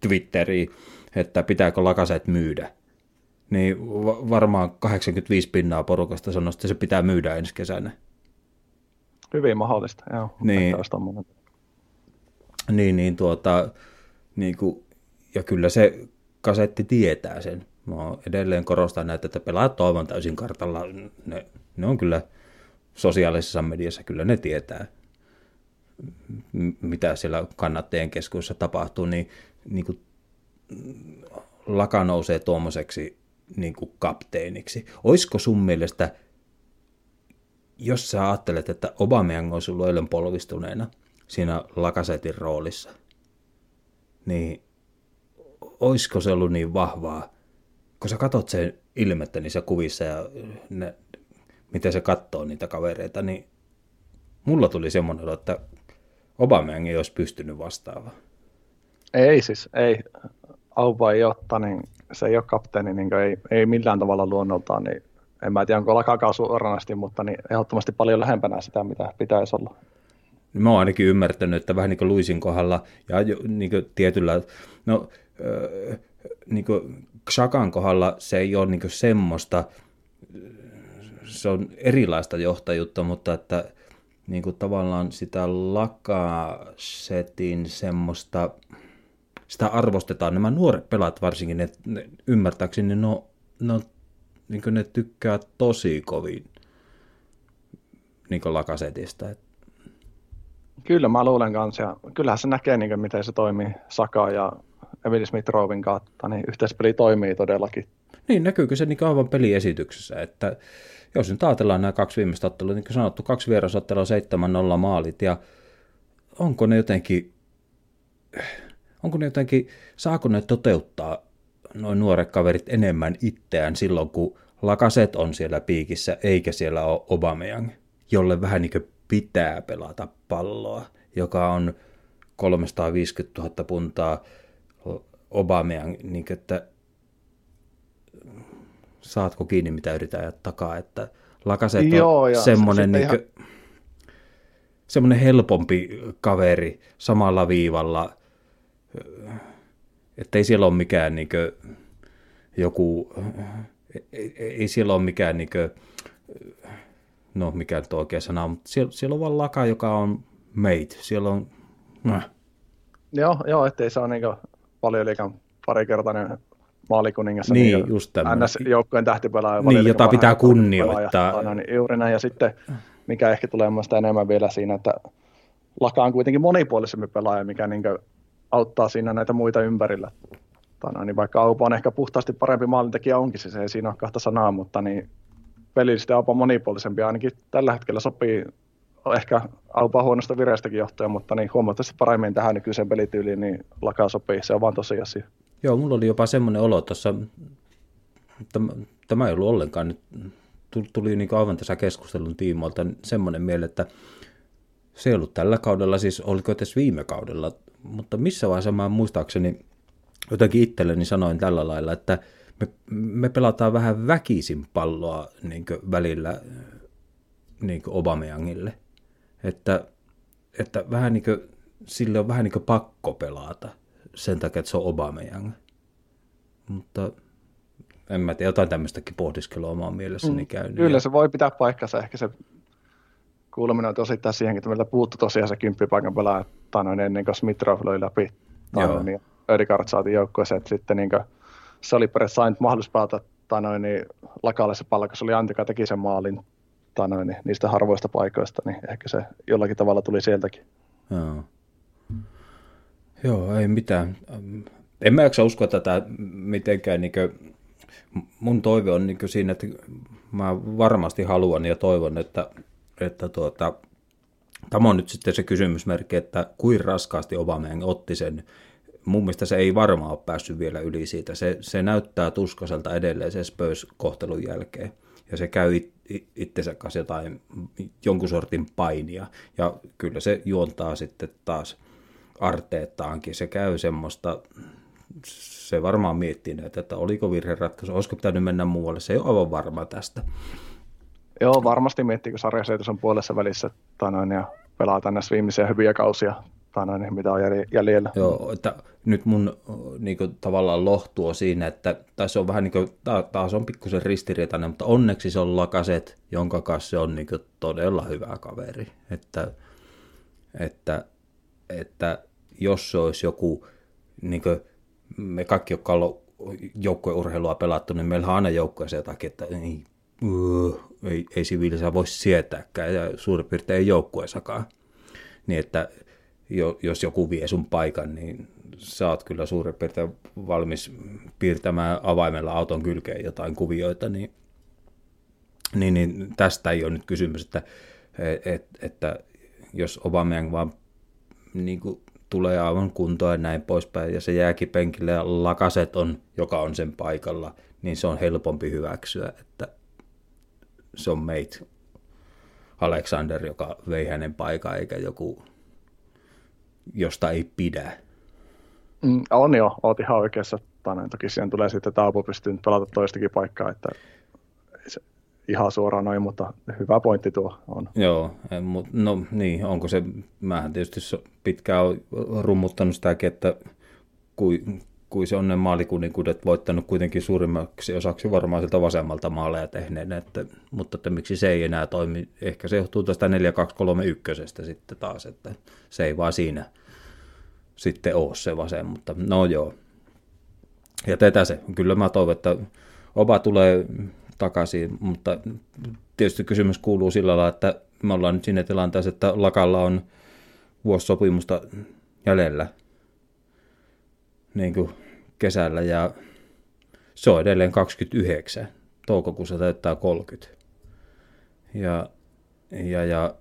Twitteriin, että pitääkö lakaset myydä, niin varmaan 85 pinnaa porukasta sanoi, että se pitää myydä ensi kesänä. Hyvin mahdollista, joo. Niin, niin, niin tuota, niin kuin, ja kyllä se kasetti tietää sen. Mä edelleen korostan näitä, että pelaat toivon täysin kartalla. Ne, ne on kyllä sosiaalisessa mediassa, kyllä ne tietää, mitä siellä kannattajien keskuudessa tapahtuu, niin, niin kuin, Laka nousee tuommoiseksi niin kuin kapteeniksi. Olisiko sun mielestä, jos sä ajattelet, että Obameyang olisi ollut eilen polvistuneena siinä Lakasetin roolissa, niin olisiko se ollut niin vahvaa, kun sä katot sen ilmettä niissä kuvissa ja ne, miten se katsoo niitä kavereita, niin mulla tuli semmoinen, että Obameyang ei olisi pystynyt vastaavaan. Ei siis, ei. Aupa ei otta, niin se ei ole kapteeni, niin ei, ei millään tavalla luonnoltaan, niin en mä tiedä, onko lakakaan suoranasti, mutta niin ehdottomasti paljon lähempänä sitä, mitä pitäisi olla. Mä oon ainakin ymmärtänyt, että vähän niin kuin Luisin kohdalla ja niin kuin tietyllä, no niin kuin Xakan kohdalla se ei ole niin kuin semmoista, se on erilaista johtajuutta, mutta että niin kuin tavallaan sitä lakasetin semmoista, sitä arvostetaan. Nämä nuoret pelaat varsinkin, ne, ne ymmärtääkseni ne, ne, on, niin ne tykkää tosi kovin niin lakasetista. Kyllä mä luulen kanssa, kyllähän se näkee, niin kuin, miten se toimii Saka ja Emily Smith Rovin kautta, niin yhteispeli toimii todellakin. Niin, näkyykö se niin aivan peliesityksessä, että jos nyt ajatellaan nämä kaksi viimeistä ottelua, niin kuin sanottu, kaksi vierasottelua, 7-0 maalit, ja onko ne jotenkin, onko ne jotenkin, saako ne toteuttaa noin nuoret kaverit enemmän itseään silloin, kun Lakaset on siellä piikissä, eikä siellä ole Obameyang, jolle vähän niin kuin pitää pelata palloa, joka on 350 000 puntaa Obameyang, niin että saatko kiinni, mitä yritän ajaa takaa, että Lakaset Joo, on semmoinen, niin kuin, ihan... semmoinen helpompi kaveri samalla viivalla, että ei siellä ole mikään niin kuin, joku, ei, ei siellä ole mikään niin kuin, no mikä nyt oikea sana, mutta siellä, siellä on vaan laka, joka on mate, siellä on, äh. Joo, joo, ettei se ole niin paljon liikan parikertainen maalikuningas. Niin, niin just tämmöinen. joukkojen tähtipelaaja. Niin, jota pitää kunnioittaa. Aina, niin juuri näin. Ja sitten, mikä ehkä tulee mielestäni enemmän vielä siinä, että Laka on kuitenkin monipuolisempi pelaaja, mikä niin auttaa siinä näitä muita ympärillä. Tana, niin vaikka Aupa on ehkä puhtaasti parempi maalintekijä onkin, se ei siinä ole kahta sanaa, mutta niin pelillisesti Aupa monipuolisempi. Ainakin tällä hetkellä sopii ehkä Aupa huonosta vireestäkin johtaja, mutta niin huomattavasti paremmin tähän nykyiseen pelityyliin, niin Laka sopii. Se on vaan tosiasia. Joo, mulla oli jopa semmoinen olo tuossa, tämä, tämä ei ollut ollenkaan nyt, tuli niin aivan tässä keskustelun tiimoilta semmoinen miele, että se ei ollut tällä kaudella, siis oliko edes viime kaudella, mutta missä vaiheessa mä muistaakseni jotenkin itselleni sanoin tällä lailla, että me, me pelataan vähän väkisin palloa niin välillä niin Obameyangille. Että, että vähän niin kuin, sille on vähän niin pakko pelata sen takia, että se on Obameyang. Mutta en mä tiedä, jotain tämmöistäkin pohdiskelua omaan mielessäni mm. käynyt. Kyllä se voi pitää paikkansa, ehkä se kuuluminen on osittain siihen, että meiltä puuttu tosiaan se kymppipaikan pelaaja noin ennen kuin Smitrov löi läpi. Niin Ödegard saatiin joukkueeseen, että sitten niin kuin, se oli periaatteessa ainut mahdollisuus pelata noin, niin se pallo, kun se oli Antika teki sen maalin noin, niin niistä harvoista paikoista, niin ehkä se jollakin tavalla tuli sieltäkin. Joo. Joo, ei mitään. En mä jaksa uskoa tätä mitenkään. Niin kuin, mun toive on niin siinä, että mä varmasti haluan ja toivon, että, että tuota, tämä on nyt sitten se kysymysmerkki, että kuin raskaasti Obameyang otti sen. Mun mielestä se ei varmaan ole päässyt vielä yli siitä. Se, se näyttää tuskaselta edelleen se Spurs-kohtelun jälkeen. Ja se käy it, itsensä kanssa jotain, jonkun sortin painia. Ja kyllä se juontaa sitten taas arteettaankin. Se käy semmoista, se varmaan miettii näitä, että oliko virheratkaisu, olisiko pitänyt mennä muualle. Se ei ole aivan varma tästä. Joo, varmasti miettii, kun sarjaseitos on puolessa välissä tanoin, ja pelaa tänne viimeisiä hyviä kausia, tanoin, mitä on jäljellä. Joo, että nyt mun niin kuin, tavallaan lohtuu siinä, että tässä on vähän niin kuin, taas on pikkusen ristiriitainen, mutta onneksi se on Lakaset, jonka kanssa se on niin kuin, todella hyvä kaveri. Että, että, että jos se olisi joku, niin kuin, me kaikki, jotka on joukkueurheilua pelattu, niin meillä on aina joukkueessa jotakin, että ei, uh, ei, ei siviilissä voi sietääkään ja suurin piirtein ei joukkueessakaan. Niin että jos joku vie sun paikan, niin sä oot kyllä suurin piirtein valmis piirtämään avaimella auton kylkeen jotain kuvioita, niin, niin, niin tästä ei ole nyt kysymys, että, et, että jos Obama vaan niin kuin, tulee aivan kuntoon ja näin poispäin, ja se jääkin penkille ja lakaset on, joka on sen paikalla, niin se on helpompi hyväksyä, että se on mate Alexander, joka vei hänen paikan, eikä joku, josta ei pidä. Mm, on jo, oot ihan oikeassa. Toki siihen tulee sitten Taapo pystyy pelata toistakin paikkaa, että se ihan suoraan noin, mutta hyvä pointti tuo on. Joo, mutta no niin, onko se, mähän tietysti pitkään rummuttanut sitäkin, että kuin kuin se onnen maalikuninkuudet voittanut kuitenkin suurimmaksi osaksi varmaan sieltä vasemmalta maaleja tehneen, että, mutta että miksi se ei enää toimi, ehkä se johtuu tästä 4-2-3-1 sitten taas, että se ei vaan siinä sitten ole se vasen, mutta no joo. Ja tätä se, kyllä mä toivon, että Oba tulee takaisin, mutta tietysti kysymys kuuluu sillä lailla, että me ollaan nyt siinä tilanteessa, että Lakalla on vuosi sopimusta jäljellä, niin kuin kesällä ja se on edelleen 29. Toukokuussa täyttää 30. Ja, ja, ja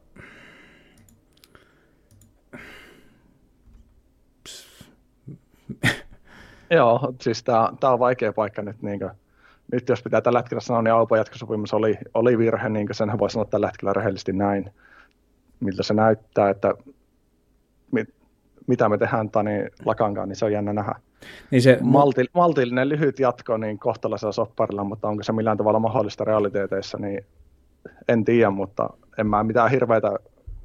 Joo, siis tämä on vaikea paikka nyt. Niin kuin, nyt jos pitää tällä hetkellä sanoa, niin Aupan jatkosopimus oli, oli virhe, niin kuin senhän voi sanoa tällä hetkellä rehellisesti näin, miltä se näyttää, että mit, mitä me tehdään Tani Lakankaan, niin se on jännä nähdä. Niin se, Malti, maltillinen lyhyt jatko niin kohtalaisella sopparilla, mutta onko se millään tavalla mahdollista realiteeteissa, niin en tiedä, mutta en mä mitään hirveitä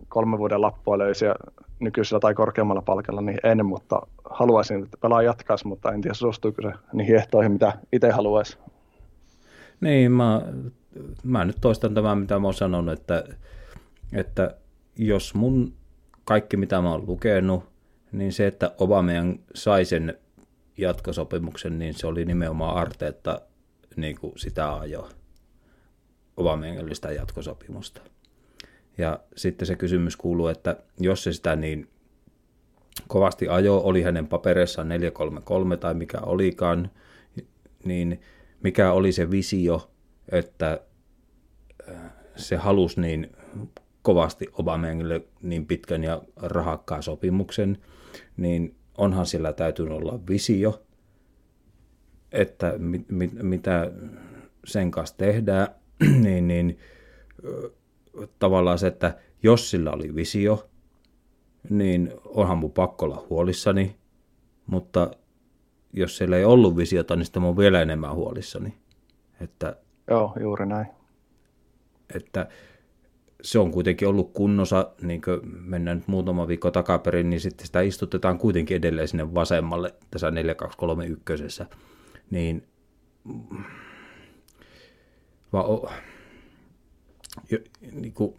kolmen vuoden lappua löysiä nykyisellä tai korkeammalla palkalla, niin en, mutta haluaisin, että pelaa jatkaisi, mutta en tiedä suostuuko se niihin ehtoihin, mitä itse haluaisi. Niin, mä, mä nyt toistan tämän, mitä mä oon sanonut, että, että jos mun kaikki, mitä mä oon lukenut, niin se, että Obameyan sai sen jatkosopimuksen, niin se oli nimenomaan Arteetta niin kuin sitä ajo Obameyangille jatkosopimusta. Ja sitten se kysymys kuuluu, että jos se sitä niin kovasti ajo, oli hänen papereissaan 433 tai mikä olikaan, niin mikä oli se visio, että äh, se halusi niin kovasti Obameyangille niin pitkän ja rahakkaan sopimuksen, niin onhan sillä täytynyt olla visio, että mit, mit, mitä sen kanssa tehdään, niin, niin tavallaan se, että jos sillä oli visio, niin onhan mun pakko olla huolissani, mutta jos siellä ei ollut visiota, niin sitten mä oon vielä enemmän huolissani. Että, Joo, juuri näin. Että se on kuitenkin ollut kunnossa, niin kuin mennään nyt muutama viikko takaperin, niin sitten sitä istutetaan kuitenkin edelleen sinne vasemmalle tässä 4231. Niin va, o, jo, niin kuin,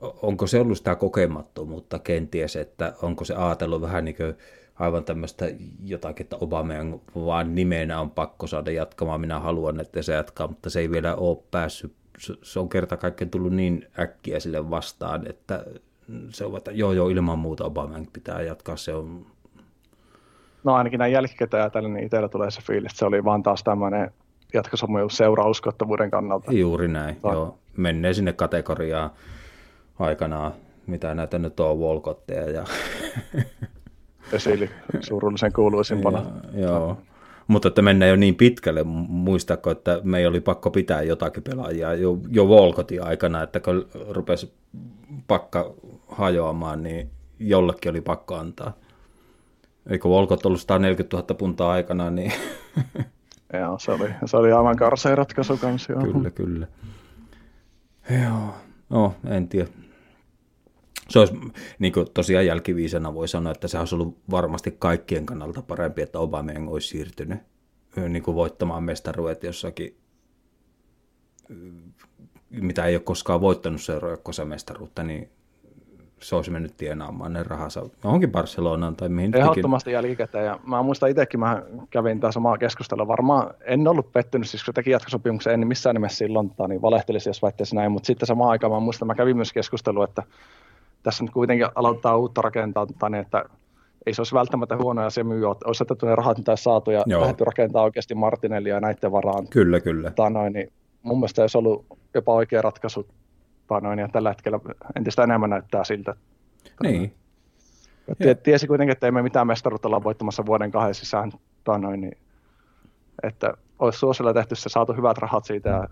onko se ollut sitä kokemattomuutta kenties, että onko se ajatellut vähän niin kuin aivan tämmöistä jotakin, että Obama vaan nimenä on pakko saada jatkamaan, minä haluan, että se jatkaa, mutta se ei vielä ole päässyt se on kerta kaikkiaan tullut niin äkkiä sille vastaan, että se on, että joo joo ilman muuta Obama pitää jatkaa, se on... No ainakin näin jälkikäteen ajatellen, niin itsellä tulee se fiilis, että se oli vaan taas tämmöinen jatkosopimus seuraa uskottavuuden kannalta. Juuri näin, to- joo. menee sinne kategoriaan aikanaan, mitä näitä nyt on, Volkotteja ja... Esili surullisen kuuluisimpana. joo, mutta että mennään jo niin pitkälle, muistako, että me oli pakko pitää jotakin pelaajia jo, jo Volkotin aikana, että kun rupesi pakka hajoamaan, niin jollekin oli pakko antaa. Eikö Volkot ollut 140 000 puntaa aikana, niin... Joo, se oli, se oli aivan karseen ratkaisu kanssa. Joo. Kyllä, kyllä. Joo, no en tiedä. Se olisi, niin kuin tosiaan jälkiviisena voi sanoa, että se olisi ollut varmasti kaikkien kannalta parempi, että Aubameyang olisi siirtynyt niin kuin voittamaan mestaruudet jossakin, mitä ei ole koskaan voittanut seuraa mestaruutta, niin se olisi mennyt tienaamaan ne rahansa johonkin Barcelonaan tai mihin Ehdottomasti jälkikäteen. Ja mä muistan itsekin, mä kävin tämä samaa keskustelua. Varmaan en ollut pettynyt, siis kun teki jatkosopimuksen, en missään nimessä silloin niin valehtelisi, jos väittäisi näin. Mutta sitten samaan aikaan mä muistan, mä kävin myös keskustelua, että tässä nyt kuitenkin aloittaa uutta rakentaa, niin että ei se olisi välttämättä huono asia myyä, olisi otettu ne rahat, mitä saatu ja Joo. lähdetty rakentaa oikeasti Martinellia ja näiden varaan. Kyllä, kyllä. noin, niin mun mielestä olisi ollut jopa oikea ratkaisu noin, ja tällä hetkellä entistä enemmän näyttää siltä. Niin. Ja tiesi kuitenkin, että ei me mitään mestaruutta olla voittamassa vuoden kahden sisään, noin, niin, että olisi suosilla tehty se, saatu hyvät rahat siitä ja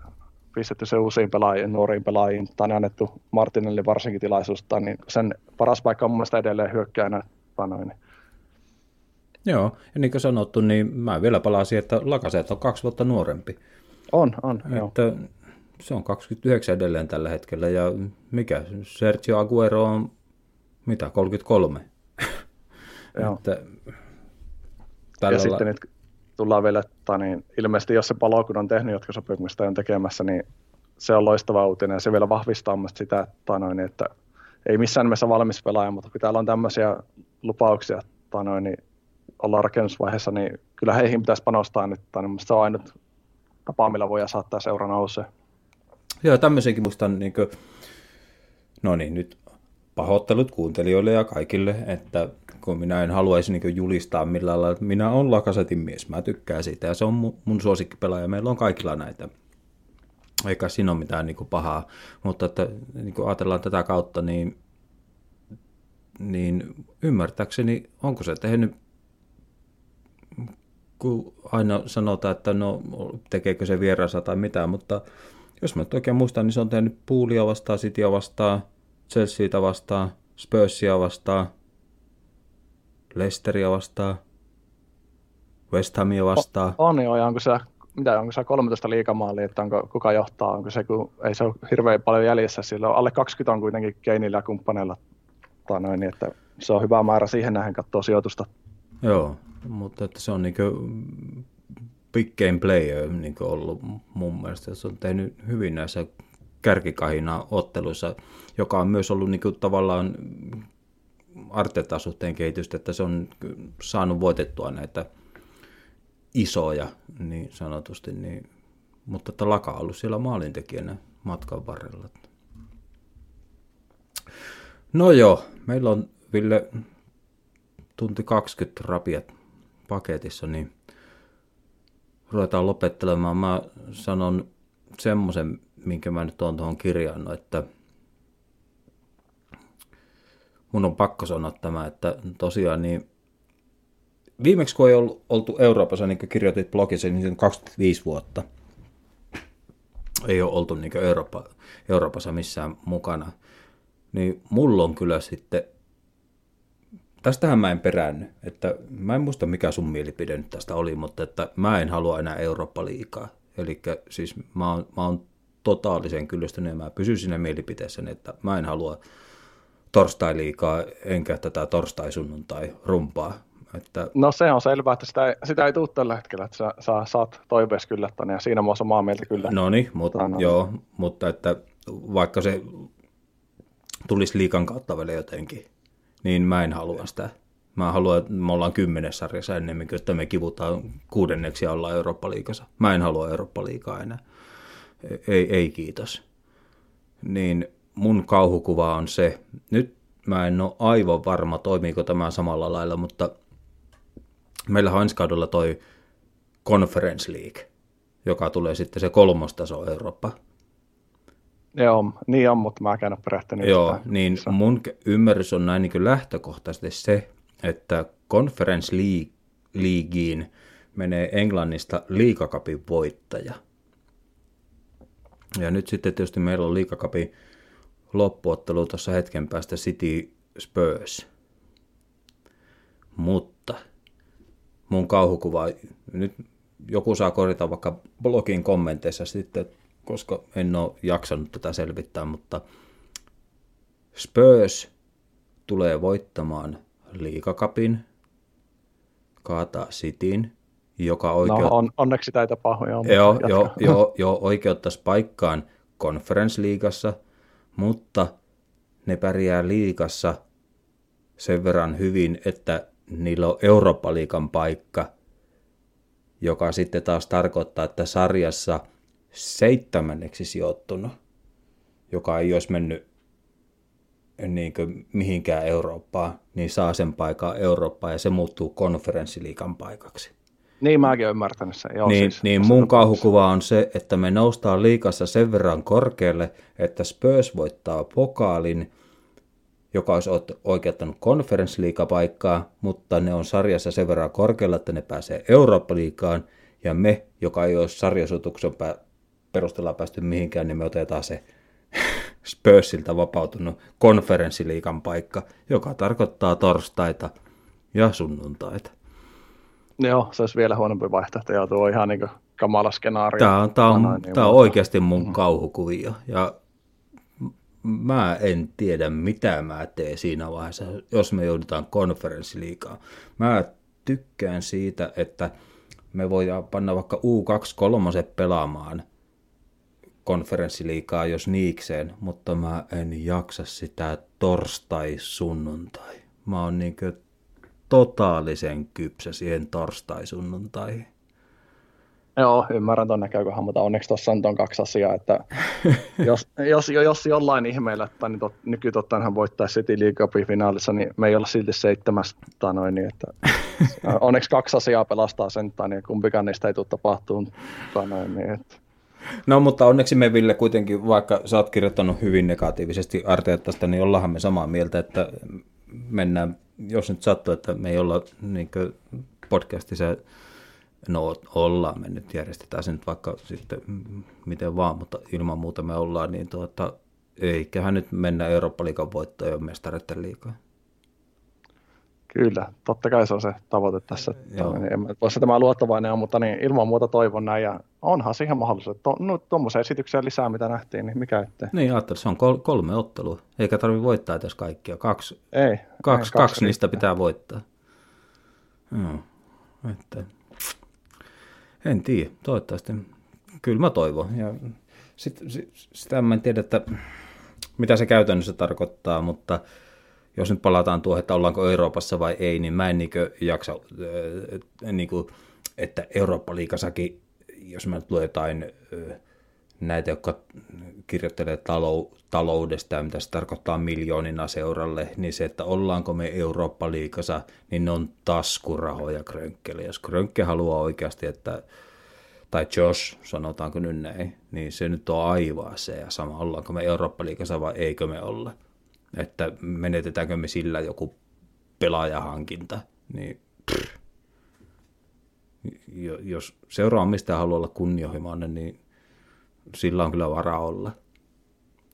pistetty se uusiin pelaajiin, nuoriin pelaajiin, tai annettu Martinelle varsinkin tilaisuutta, niin sen paras paikka on mun mielestä edelleen hyökkäänä. Noin. Joo, ja niin kuin sanottu, niin mä vielä palasin, että Lakaset on kaksi vuotta nuorempi. On, on, että joo. Se on 29 edelleen tällä hetkellä, ja mikä, Sergio Aguero on mitä, 33? Joo. että, tällä ja sitten nyt tullaan vielä, että niin, ilmeisesti jos se palo, kun on tehnyt jotka sopimuksia on tekemässä, niin se on loistava uutinen ja se vielä vahvistaa sitä, että, noin, että ei missään nimessä valmis pelaaja, mutta kun täällä on tämmöisiä lupauksia, että noin, niin ollaan rakennusvaiheessa, niin kyllä heihin pitäisi panostaa nyt. Niin se on ainut tapa, millä voi saattaa seura nousee. Joo, tämmöisenkin muistan, niin kuin, no niin, nyt pahoittelut kuuntelijoille ja kaikille, että kun minä en haluaisi niin julistaa millään lailla, että minä olen Lakasetin mies, mä tykkään siitä ja se on mun suosikkipelaaja, meillä on kaikilla näitä. Eikä siinä ole mitään niin kuin pahaa, mutta että niin kuin ajatellaan tätä kautta, niin, niin ymmärtääkseni, onko se tehnyt kun aina sanotaan, että no tekeekö se vieraansa tai mitä, mutta jos mä nyt oikein muistan, niin se on tehnyt Poolia vastaan, Cityä vastaan, Chelseaitä vastaan, Spursia vastaan, Leicesteria vastaan, West Hamia vastaan. On, on joo, ja onko se, mitä, onko se 13 liikamaalia, että onko, kuka johtaa, onko se, kun ei se ole hirveän paljon jäljessä, sillä on alle 20 on kuitenkin Keinillä ja kumppaneilla, noin, niin että se on hyvä määrä siihen nähden katsoa sijoitusta. Joo, mutta että se on niin big game player niin ollut mun mielestä. Se on tehnyt hyvin näissä kärkikahina otteluissa, joka on myös ollut niin tavallaan Artetan suhteen kehitystä, että se on saanut voitettua näitä isoja niin sanotusti, niin, mutta että Laka on ollut siellä maalintekijänä matkan varrella. No joo, meillä on Ville tunti 20 rapiat paketissa, niin ruvetaan lopettelemaan. Mä sanon semmoisen, minkä mä nyt oon tuohon kirjannut, että mun on pakko sanoa tämä, että tosiaan niin viimeksi kun ei ollut, oltu Euroopassa, niin kuin kirjoitit blogissa, niin se on 25 vuotta. Ei ole oltu niin Eurooppa, Euroopassa missään mukana. Niin mulla on kyllä sitten tästähän mä en peränny, että mä en muista mikä sun mielipide nyt tästä oli, mutta että mä en halua enää Eurooppa-liikaa. Eli siis mä oon, mä oon totaalisen kyllästynyt ja mä pysyn siinä mielipiteessä, että mä en halua torstai-liikaa enkä tätä torstai-sunnuntai rumpaa. Että... No se on selvää, että sitä ei, sitä ei tule tällä hetkellä, että sä, sä saat toivees kyllä tänne ja siinä mä oon mieltä kyllä. No niin, mutta, joo, mutta että vaikka se tulisi liikan kautta vielä jotenkin, niin mä en halua sitä. Mä haluan, että me ollaan kymmenes sarjassa ennemmin, että me kivutaan kuudenneksi ja ollaan Eurooppa-liigassa. Mä en halua Eurooppa-liigaa enää. Ei, ei kiitos. Niin mun kauhukuva on se, nyt mä en ole aivan varma, toimiiko tämä samalla lailla, mutta meillä on ensi kaudella toi Conference League, joka tulee sitten se kolmostaso Eurooppa. Joo, niin on, mutta mä en ole perehtynyt. Joo, sitä. niin mun ymmärrys on näin niin lähtökohtaisesti se, että Conference Leagueen menee Englannista liikakapin voittaja. Ja nyt sitten tietysti meillä on liikakapin loppuottelu tuossa hetken päästä City Spurs. Mutta mun kauhukuva, nyt joku saa korjata vaikka blogin kommenteissa sitten, koska en ole jaksanut tätä selvittää, mutta Spurs tulee voittamaan liikakapin, kaataa Cityn, joka oikeut... No on, onneksi ei tapahdu. Joo, joo, joo, joo, oikeuttaisi paikkaan Conference-liigassa, mutta ne pärjää liigassa sen verran hyvin, että niillä on Eurooppa-liikan paikka, joka sitten taas tarkoittaa, että sarjassa seitsemänneksi sijoittunut, joka ei olisi mennyt niin mihinkään Eurooppaan, niin saa sen paikan Eurooppaan ja se muuttuu konferenssiliikan paikaksi. Niin mäkin olen ymmärtänyt sen. Joo, niin, siis, niin mun kauhukuva on se, että me noustaan liikassa sen verran korkealle, että Spurs voittaa pokaalin, joka olisi oikeuttanut konferenssliikapaikkaa, mutta ne on sarjassa sen verran korkealla, että ne pääsee Eurooppa-liikaan, ja me, joka ei ole sarjasutuksen perusteella päästy mihinkään, niin me otetaan se Spursilta vapautunut konferenssiliikan paikka, joka tarkoittaa torstaita ja sunnuntaita. Joo, se olisi vielä huonompi vaihtoehto, ja tuo on ihan niin kamala skenaario. Tämä on, tämä on, niin tämä on oikeasti mun mm. kauhukuvio, ja mä en tiedä, mitä mä teen siinä vaiheessa, jos me joudutaan konferenssiliikaan. Mä tykkään siitä, että me voidaan panna vaikka U23 pelaamaan konferenssiliikaa, jos niikseen, mutta mä en jaksa sitä torstai-sunnuntai. Mä oon niinkö totaalisen kypsä siihen torstai-sunnuntaihin. Joo, ymmärrän tuon näkökohan, mutta onneksi tuossa on kaksi asiaa, että jos, jos, jos jollain ihmeellä, että niin tot, nykytottahan hän voittaisi City League finaalissa, niin me ei olla silti seitsemästä noin, niin että onneksi kaksi asiaa pelastaa sen, niin kumpikaan niistä ei tule tapahtumaan. Noin, niin että. No mutta onneksi me Ville kuitenkin, vaikka sä oot kirjoittanut hyvin negatiivisesti Arteettasta, niin ollaanhan me samaa mieltä, että mennään, jos nyt sattuu, että me ei olla niin podcastissa, no ollaan, me nyt järjestetään se nyt vaikka sitten miten vaan, mutta ilman muuta me ollaan, niin tuota, eiköhän nyt mennä Eurooppa-liikan voittoon ja mestareiden liikaa. Kyllä, totta kai se on se tavoite tässä. Joo. En voisi tämä luottavainen on, mutta niin, ilman muuta toivon näin. Ja onhan siihen mahdollisuus. To, no, tuommoisia esityksiä lisää, mitä nähtiin, niin mikä ettei. Niin, ajattelin, se on kol- kolme ottelua. Eikä tarvitse voittaa edes kaikkia. Kaksi, ei, kaksi, ei, kaksi, kaksi niistä pitää voittaa. Joo, että, en tiedä, toivottavasti. Kyllä mä toivon. Ja sit, sit, sitä mä en tiedä, että mitä se käytännössä tarkoittaa, mutta jos nyt palataan tuohon, että ollaanko Euroopassa vai ei, niin mä en niin jaksa, äh, niin kuin, että Eurooppa-liikasakin, jos mä nyt luen jotain äh, näitä, jotka kirjoittelee talou- taloudesta ja mitä se tarkoittaa miljoonina seuralle, niin se, että ollaanko me Eurooppa-liikassa, niin ne on taskurahoja Krönkkelle. Jos Krönkke haluaa oikeasti, että tai Josh, sanotaanko nyt näin, niin se nyt on aivan se ja sama, ollaanko me Eurooppa-liikassa vai eikö me olla että menetetäänkö me sillä joku pelaajahankinta, niin pff, jos seuraamista haluaa olla kunnianhimoinen, niin sillä on kyllä varaa olla.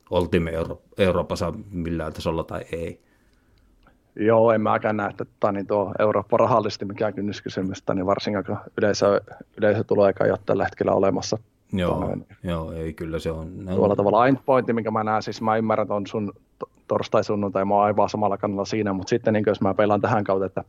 Oltiin me Euro- Euroopassa millään tasolla tai ei. Joo, en mäkään näe, että niin tuo Eurooppa rahallisesti mikään kynnyskysymystä, niin varsinkaan kun yleisö, yleisötulo eikä ole tällä hetkellä olemassa. Joo, joo, ei kyllä se on. Tuolla tavalla endpointti, minkä mä näen, siis mä ymmärrän on sun torstai-sunnuntai, mä oon aivan samalla kannalla siinä, mutta sitten niin jos mä pelaan tähän kautta, että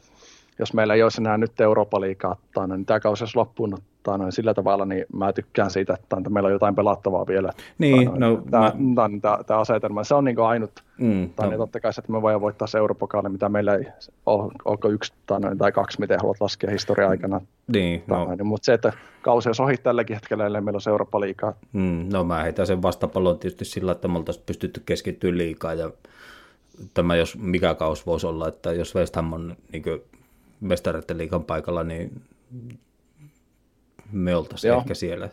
jos meillä ei olisi enää nyt Eurooppa-liikaa, niin tämä kausi olisi loppunut niin sillä tavalla, niin mä tykkään siitä, että, että meillä on jotain pelattavaa vielä. Niin, no, tämä, mä... tämä, tämä, asetelma, se on niin ainut. Mm, tai no. niin totta kai se, että me voidaan voittaa se Eurooppa mitä meillä ei ole, onko yksi tai, tai kaksi, miten haluat laskea historia aikana. Niin, no. niin, mutta se, että kausi olisi ohi tälläkin hetkellä, ellei meillä on Eurooppa-liikaa. Mm, no mä heitän sen vastapallon tietysti sillä, että me oltaisiin pystytty keskittyä liikaa ja tämä jos mikä kaus voisi olla, että jos West Ham on niin mestareiden liikan paikalla, niin me oltaisiin Joo. ehkä siellä.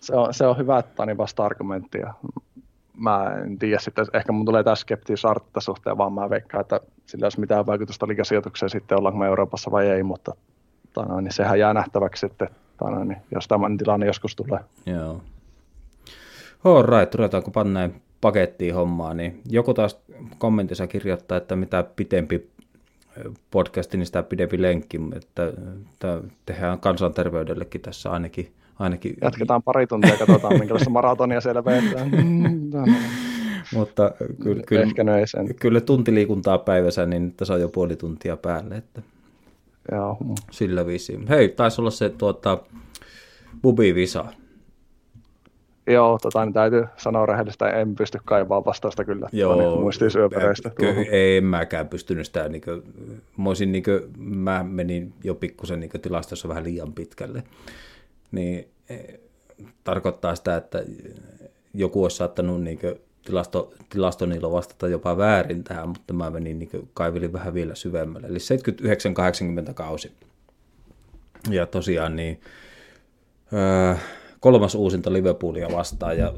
Se on, se on hyvä, että niin vasta argumenttia. mä en tiedä sitten, ehkä mun tulee tässä skeptisyys Artta suhteen, vaan mä veikkaan, että sillä olisi mitään vaikutusta liikasijoitukseen sitten, ollaanko me Euroopassa vai ei, mutta tano, niin sehän jää nähtäväksi sitten, tano, niin jos tämän tilanne joskus tulee. Joo. All right, ruvetaanko panneen pakettiin hommaa, niin joku taas kommentissa kirjoittaa, että mitä pitempi podcasti, niin sitä pidempi lenkki, että, että tehdään kansanterveydellekin tässä ainakin. ainakin. Jatketaan pari tuntia, katsotaan minkälaista maratonia siellä vetää. Mutta kyllä, kyllä, kyllä tunti liikuntaa päivässä, niin tässä on jo puoli tuntia päälle. Että Joo. Sillä viisiin. Hei, taisi olla se tuota, Bubi Visa. Joo, tota, niin täytyy sanoa rehellistä, en pysty kaivaa vastausta kyllä Joo, muistisyöpäreistä. Ky- en mäkään pystynyt sitä, niin kuin, mä, olisin, niin kuin, mä menin jo pikkusen niin tilastossa vähän liian pitkälle. Niin e, tarkoittaa sitä, että joku olisi saattanut niin kuin, tilasto, tilastoniilo vastata jopa väärin tähän, mutta mä menin niin kuin, kaivelin vähän vielä syvemmälle. Eli 79-80 kausi. Ja tosiaan niin, öö, kolmas uusinta Liverpoolia vastaan ja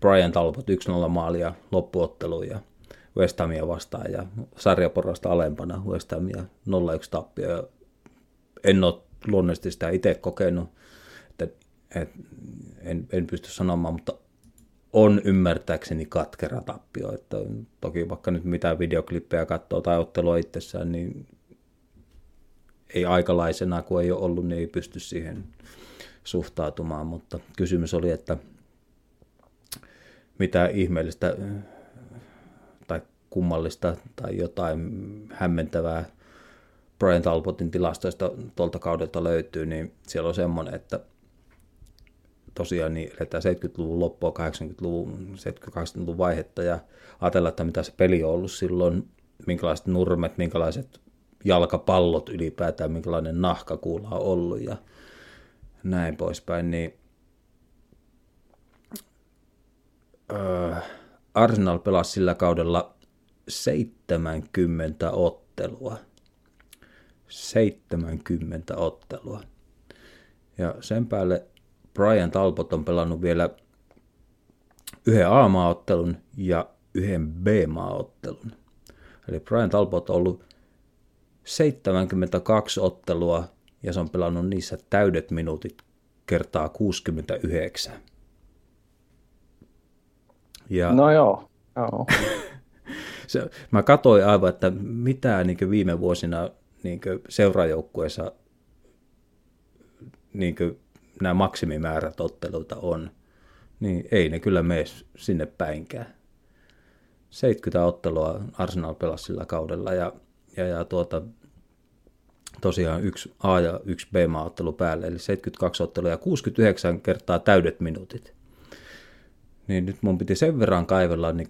Brian Talbot 1-0 maalia loppuotteluun ja West Hamia vastaan ja sarjaporrasta alempana West Hamia 0-1 tappio. En ole luonnollisesti sitä itse kokenut, että, että en, en pysty sanomaan, mutta on ymmärtääkseni katkera tappio. Että toki vaikka nyt mitään videoklippejä katsoo tai ottelua itsessään, niin ei aikalaisena, kun ei ole ollut, niin ei pysty siihen suhtautumaan, mutta kysymys oli, että mitä ihmeellistä tai kummallista tai jotain hämmentävää Brian Talbotin tilastoista tuolta kaudelta löytyy, niin siellä on semmoinen, että tosiaan niin eletään 70-luvun loppua, 80-luvun, 70-80-luvun vaihetta ja ajatella, että mitä se peli on ollut silloin, minkälaiset nurmet, minkälaiset jalkapallot ylipäätään, minkälainen nahkakuula on ollut ja näin poispäin, niin öö, Arsenal pelasi sillä kaudella 70 ottelua. 70 ottelua. Ja sen päälle Brian Talbot on pelannut vielä yhden A-maaottelun ja yhden B-maaottelun. Eli Brian Talbot on ollut 72 ottelua ja se on pelannut niissä täydet minuutit kertaa 69. Ja no joo, joo. se, mä katsoin aivan, että mitä niin viime vuosina niin seurajoukkueessa niin nämä maksimimäärät otteluita on, niin ei ne kyllä mene sinne päinkään. 70 ottelua Arsenal pelasi sillä kaudella ja, ja, ja tuota, tosiaan yksi A- ja yksi B-maaottelu päälle, eli 72 ottelua ja 69 kertaa täydet minuutit. Niin nyt mun piti sen verran kaivella, niin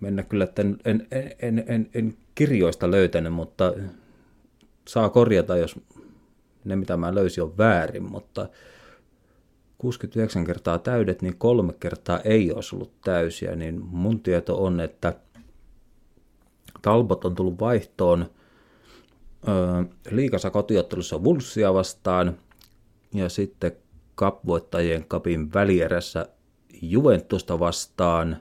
mennä kyllä, että en, en, en, en, en kirjoista löytänyt, mutta saa korjata, jos ne mitä mä löysin on väärin, mutta 69 kertaa täydet, niin kolme kertaa ei olisi ollut täysiä, niin mun tieto on, että Talbot on tullut vaihtoon liikassa kotiottelussa Wolvesia vastaan ja sitten kapvoittajien kapin välierässä Juventusta vastaan.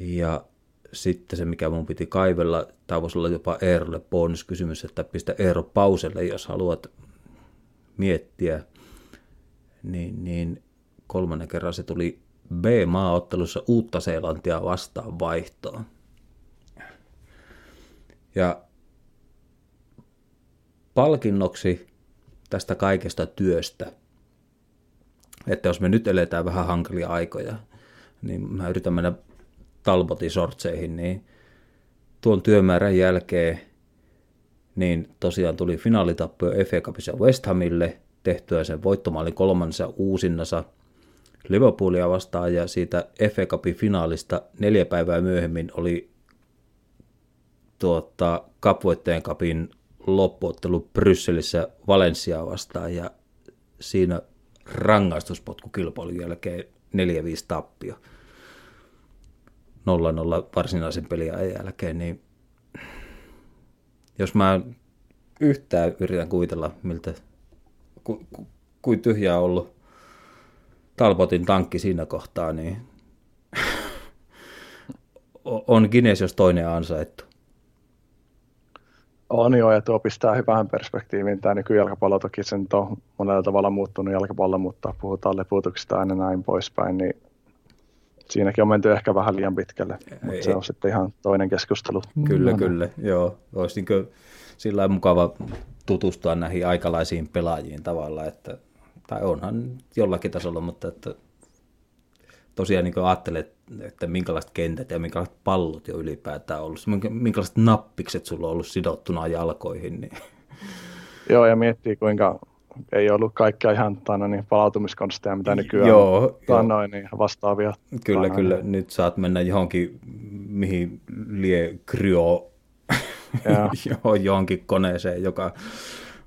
Ja sitten se, mikä mun piti kaivella, tämä voisi olla jopa Eerolle bonuskysymys, että pistä Eero pauselle, jos haluat miettiä. Niin, niin kolmannen kerran se tuli B-maaottelussa Uutta-Seelantia vastaan vaihtoon. Ja palkinnoksi tästä kaikesta työstä, että jos me nyt eletään vähän hankalia aikoja, niin mä yritän mennä Talbotin niin tuon työmäärän jälkeen niin tosiaan tuli finaalitappio FA Cupissa West Hamille, tehtyä sen voittomaali kolmannessa uusinnassa Liverpoolia vastaan ja siitä FA Cupin finaalista neljä päivää myöhemmin oli tuota, cup Cupin loppuottelu Brysselissä Valencia vastaan ja siinä rangaistuspotkukilpailun jälkeen 4-5 tappio. 0-0 varsinaisen pelin jälkeen, niin jos mä yhtään yritän kuvitella, miltä ku, ku, kuin tyhjää ollut Talbotin tankki siinä kohtaa, niin on Guinness jos toinen ansaittu. On joo, ja tuo pistää hyvään perspektiiviin. Tämä nykyjalkapallo toki sen on monella tavalla muuttunut jalkapallo, mutta puhutaan leputuksista aina näin poispäin, niin siinäkin on menty ehkä vähän liian pitkälle, mutta se on sitten ihan toinen keskustelu. Kyllä, no, kyllä, joo. Olisi niin sillä mukava tutustua näihin aikalaisiin pelaajiin tavalla, että, tai onhan jollakin tasolla, mutta että tosiaan niin ajattelet, että minkälaiset kentät ja minkälaiset pallot jo ylipäätään ollut, minkälaiset nappikset sulla on ollut sidottuna jalkoihin. Niin. Joo, ja miettii kuinka ei ollut kaikkia ihan tano, niin palautumiskonsteja, mitä nykyään joo, tano, jo. niin vastaavia. Kyllä, tano, kyllä. Niin. Nyt saat mennä johonkin, mihin lie kryo johonkin koneeseen, joka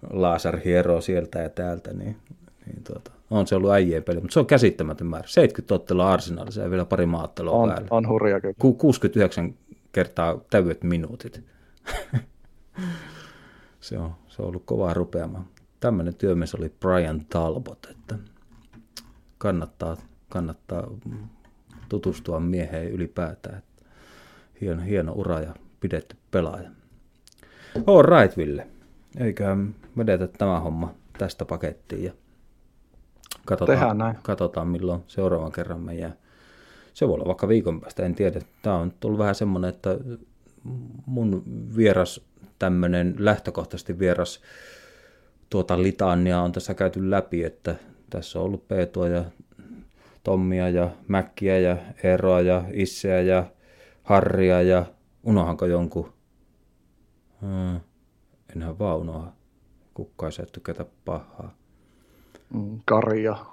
laser hieroo sieltä ja täältä, niin, niin tuota, on se ollut äijien peli, mutta se on käsittämätön määrä. 70 ottelua arsenaalissa ja vielä pari maattelua on, päällä. On hurja kyllä. 69 kertaa täydet minuutit. se, on, se on ollut kovaa rupeama. Tämmöinen työmies oli Brian Talbot, että kannattaa, kannattaa tutustua mieheen ylipäätään. Hieno, hieno ura ja pidetty pelaaja. All right, Ville. Eiköhän vedetä tämä homma tästä pakettiin ja katsotaan, näin. katsotaan milloin seuraavan kerran meidän. Se voi olla vaikka viikon päästä, en tiedä. Tämä on tullut vähän semmoinen, että mun vieras tämmöinen lähtökohtaisesti vieras tuota litania on tässä käyty läpi, että tässä on ollut Peetoa ja Tommia ja Mäkkiä ja Eeroa ja Isseä ja Harria ja unohanko jonkun? Hmm. Enhän vaan unoha. Kukka ei ketä pahaa. Mm, Karja.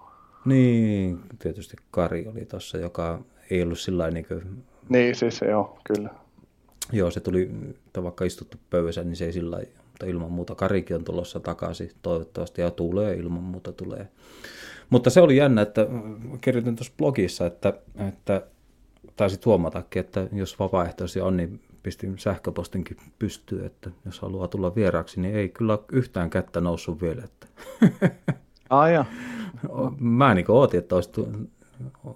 Niin, tietysti Kari oli tuossa, joka ei ollut sillä niin kuin... Niin, siis joo, kyllä. Joo, se tuli, vaikka istuttu pöydässä, niin se ei sillä mutta ilman muuta Karikin on tulossa takaisin toivottavasti ja tulee ilman muuta tulee. Mutta se oli jännä, että kirjoitin tuossa blogissa, että, että taisit huomatakin, että jos vapaaehtoisia on, niin pistin sähköpostinkin pystyyn, että jos haluaa tulla vieraaksi, niin ei kyllä yhtään kättä noussut vielä. Että. Ah, ja. Mä niin ootin, että olisi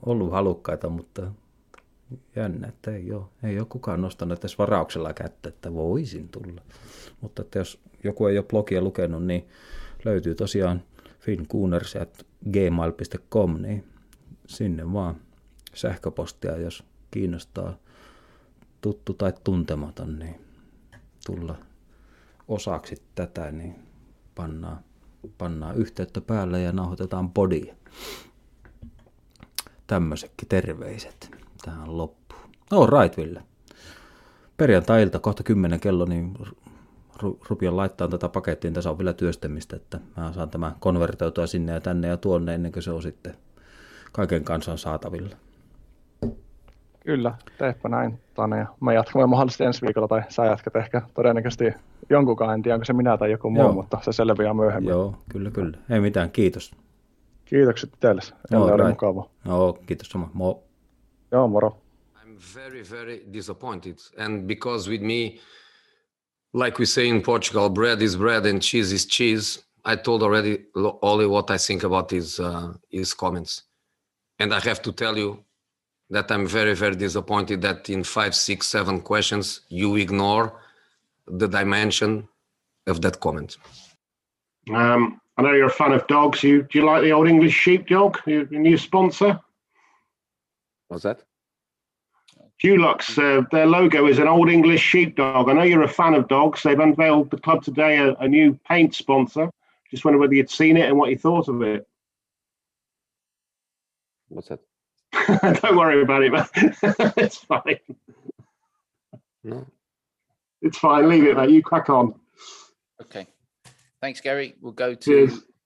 ollut halukkaita, mutta jännä, että ei ole, ei ole kukaan nostanut edes varauksella kättä, että voisin tulla. Mutta että jos joku ei ole blogia lukenut, niin löytyy tosiaan finkuuners.gmail.com, niin sinne vaan sähköpostia, jos kiinnostaa tuttu tai tuntematon, niin tulla osaksi tätä, niin pannaan, pannaan yhteyttä päälle ja nauhoitetaan bodia. Tämmöisetkin terveiset tähän loppuun. No right, Ville. Perjantai-ilta kohta 10 kello, niin ru- rupian laittaa tätä pakettiin. Tässä on vielä työstämistä, että mä saan tämän konvertoitua sinne ja tänne ja tuonne ennen kuin se on sitten kaiken kansan saatavilla. Kyllä, teepä näin, Tane. Mä jatkan mahdollisesti ensi viikolla, tai sä jatkat ehkä todennäköisesti jonkunkaan, en tiedä onko se minä tai joku muu, Joo. mutta se selviää myöhemmin. Joo, kyllä, kyllä. Ei mitään, kiitos. Kiitokset teille, no, oli right. mukava. No, kiitos sama. Mo. Joo, moro. I'm very, very disappointed. And because with me, like we say in Portugal, bread is bread and cheese is cheese. I told already only what I think about his, uh, his comments. And I have to tell you, that I'm very, very disappointed that in five, six, seven questions you ignore the dimension of that comment. Um, I know you're a fan of dogs. You do you like the old English sheepdog, your, your new sponsor? What's that? Dulux, uh, their logo is an old English sheepdog. I know you're a fan of dogs. They've unveiled the club today a, a new paint sponsor. Just wonder whether you'd seen it and what you thought of it. What's that? Don't worry about it, man. it's fine. No. It's fine. Leave it, mate. You crack on. Okay. Thanks, Gary. We'll go to Cheers.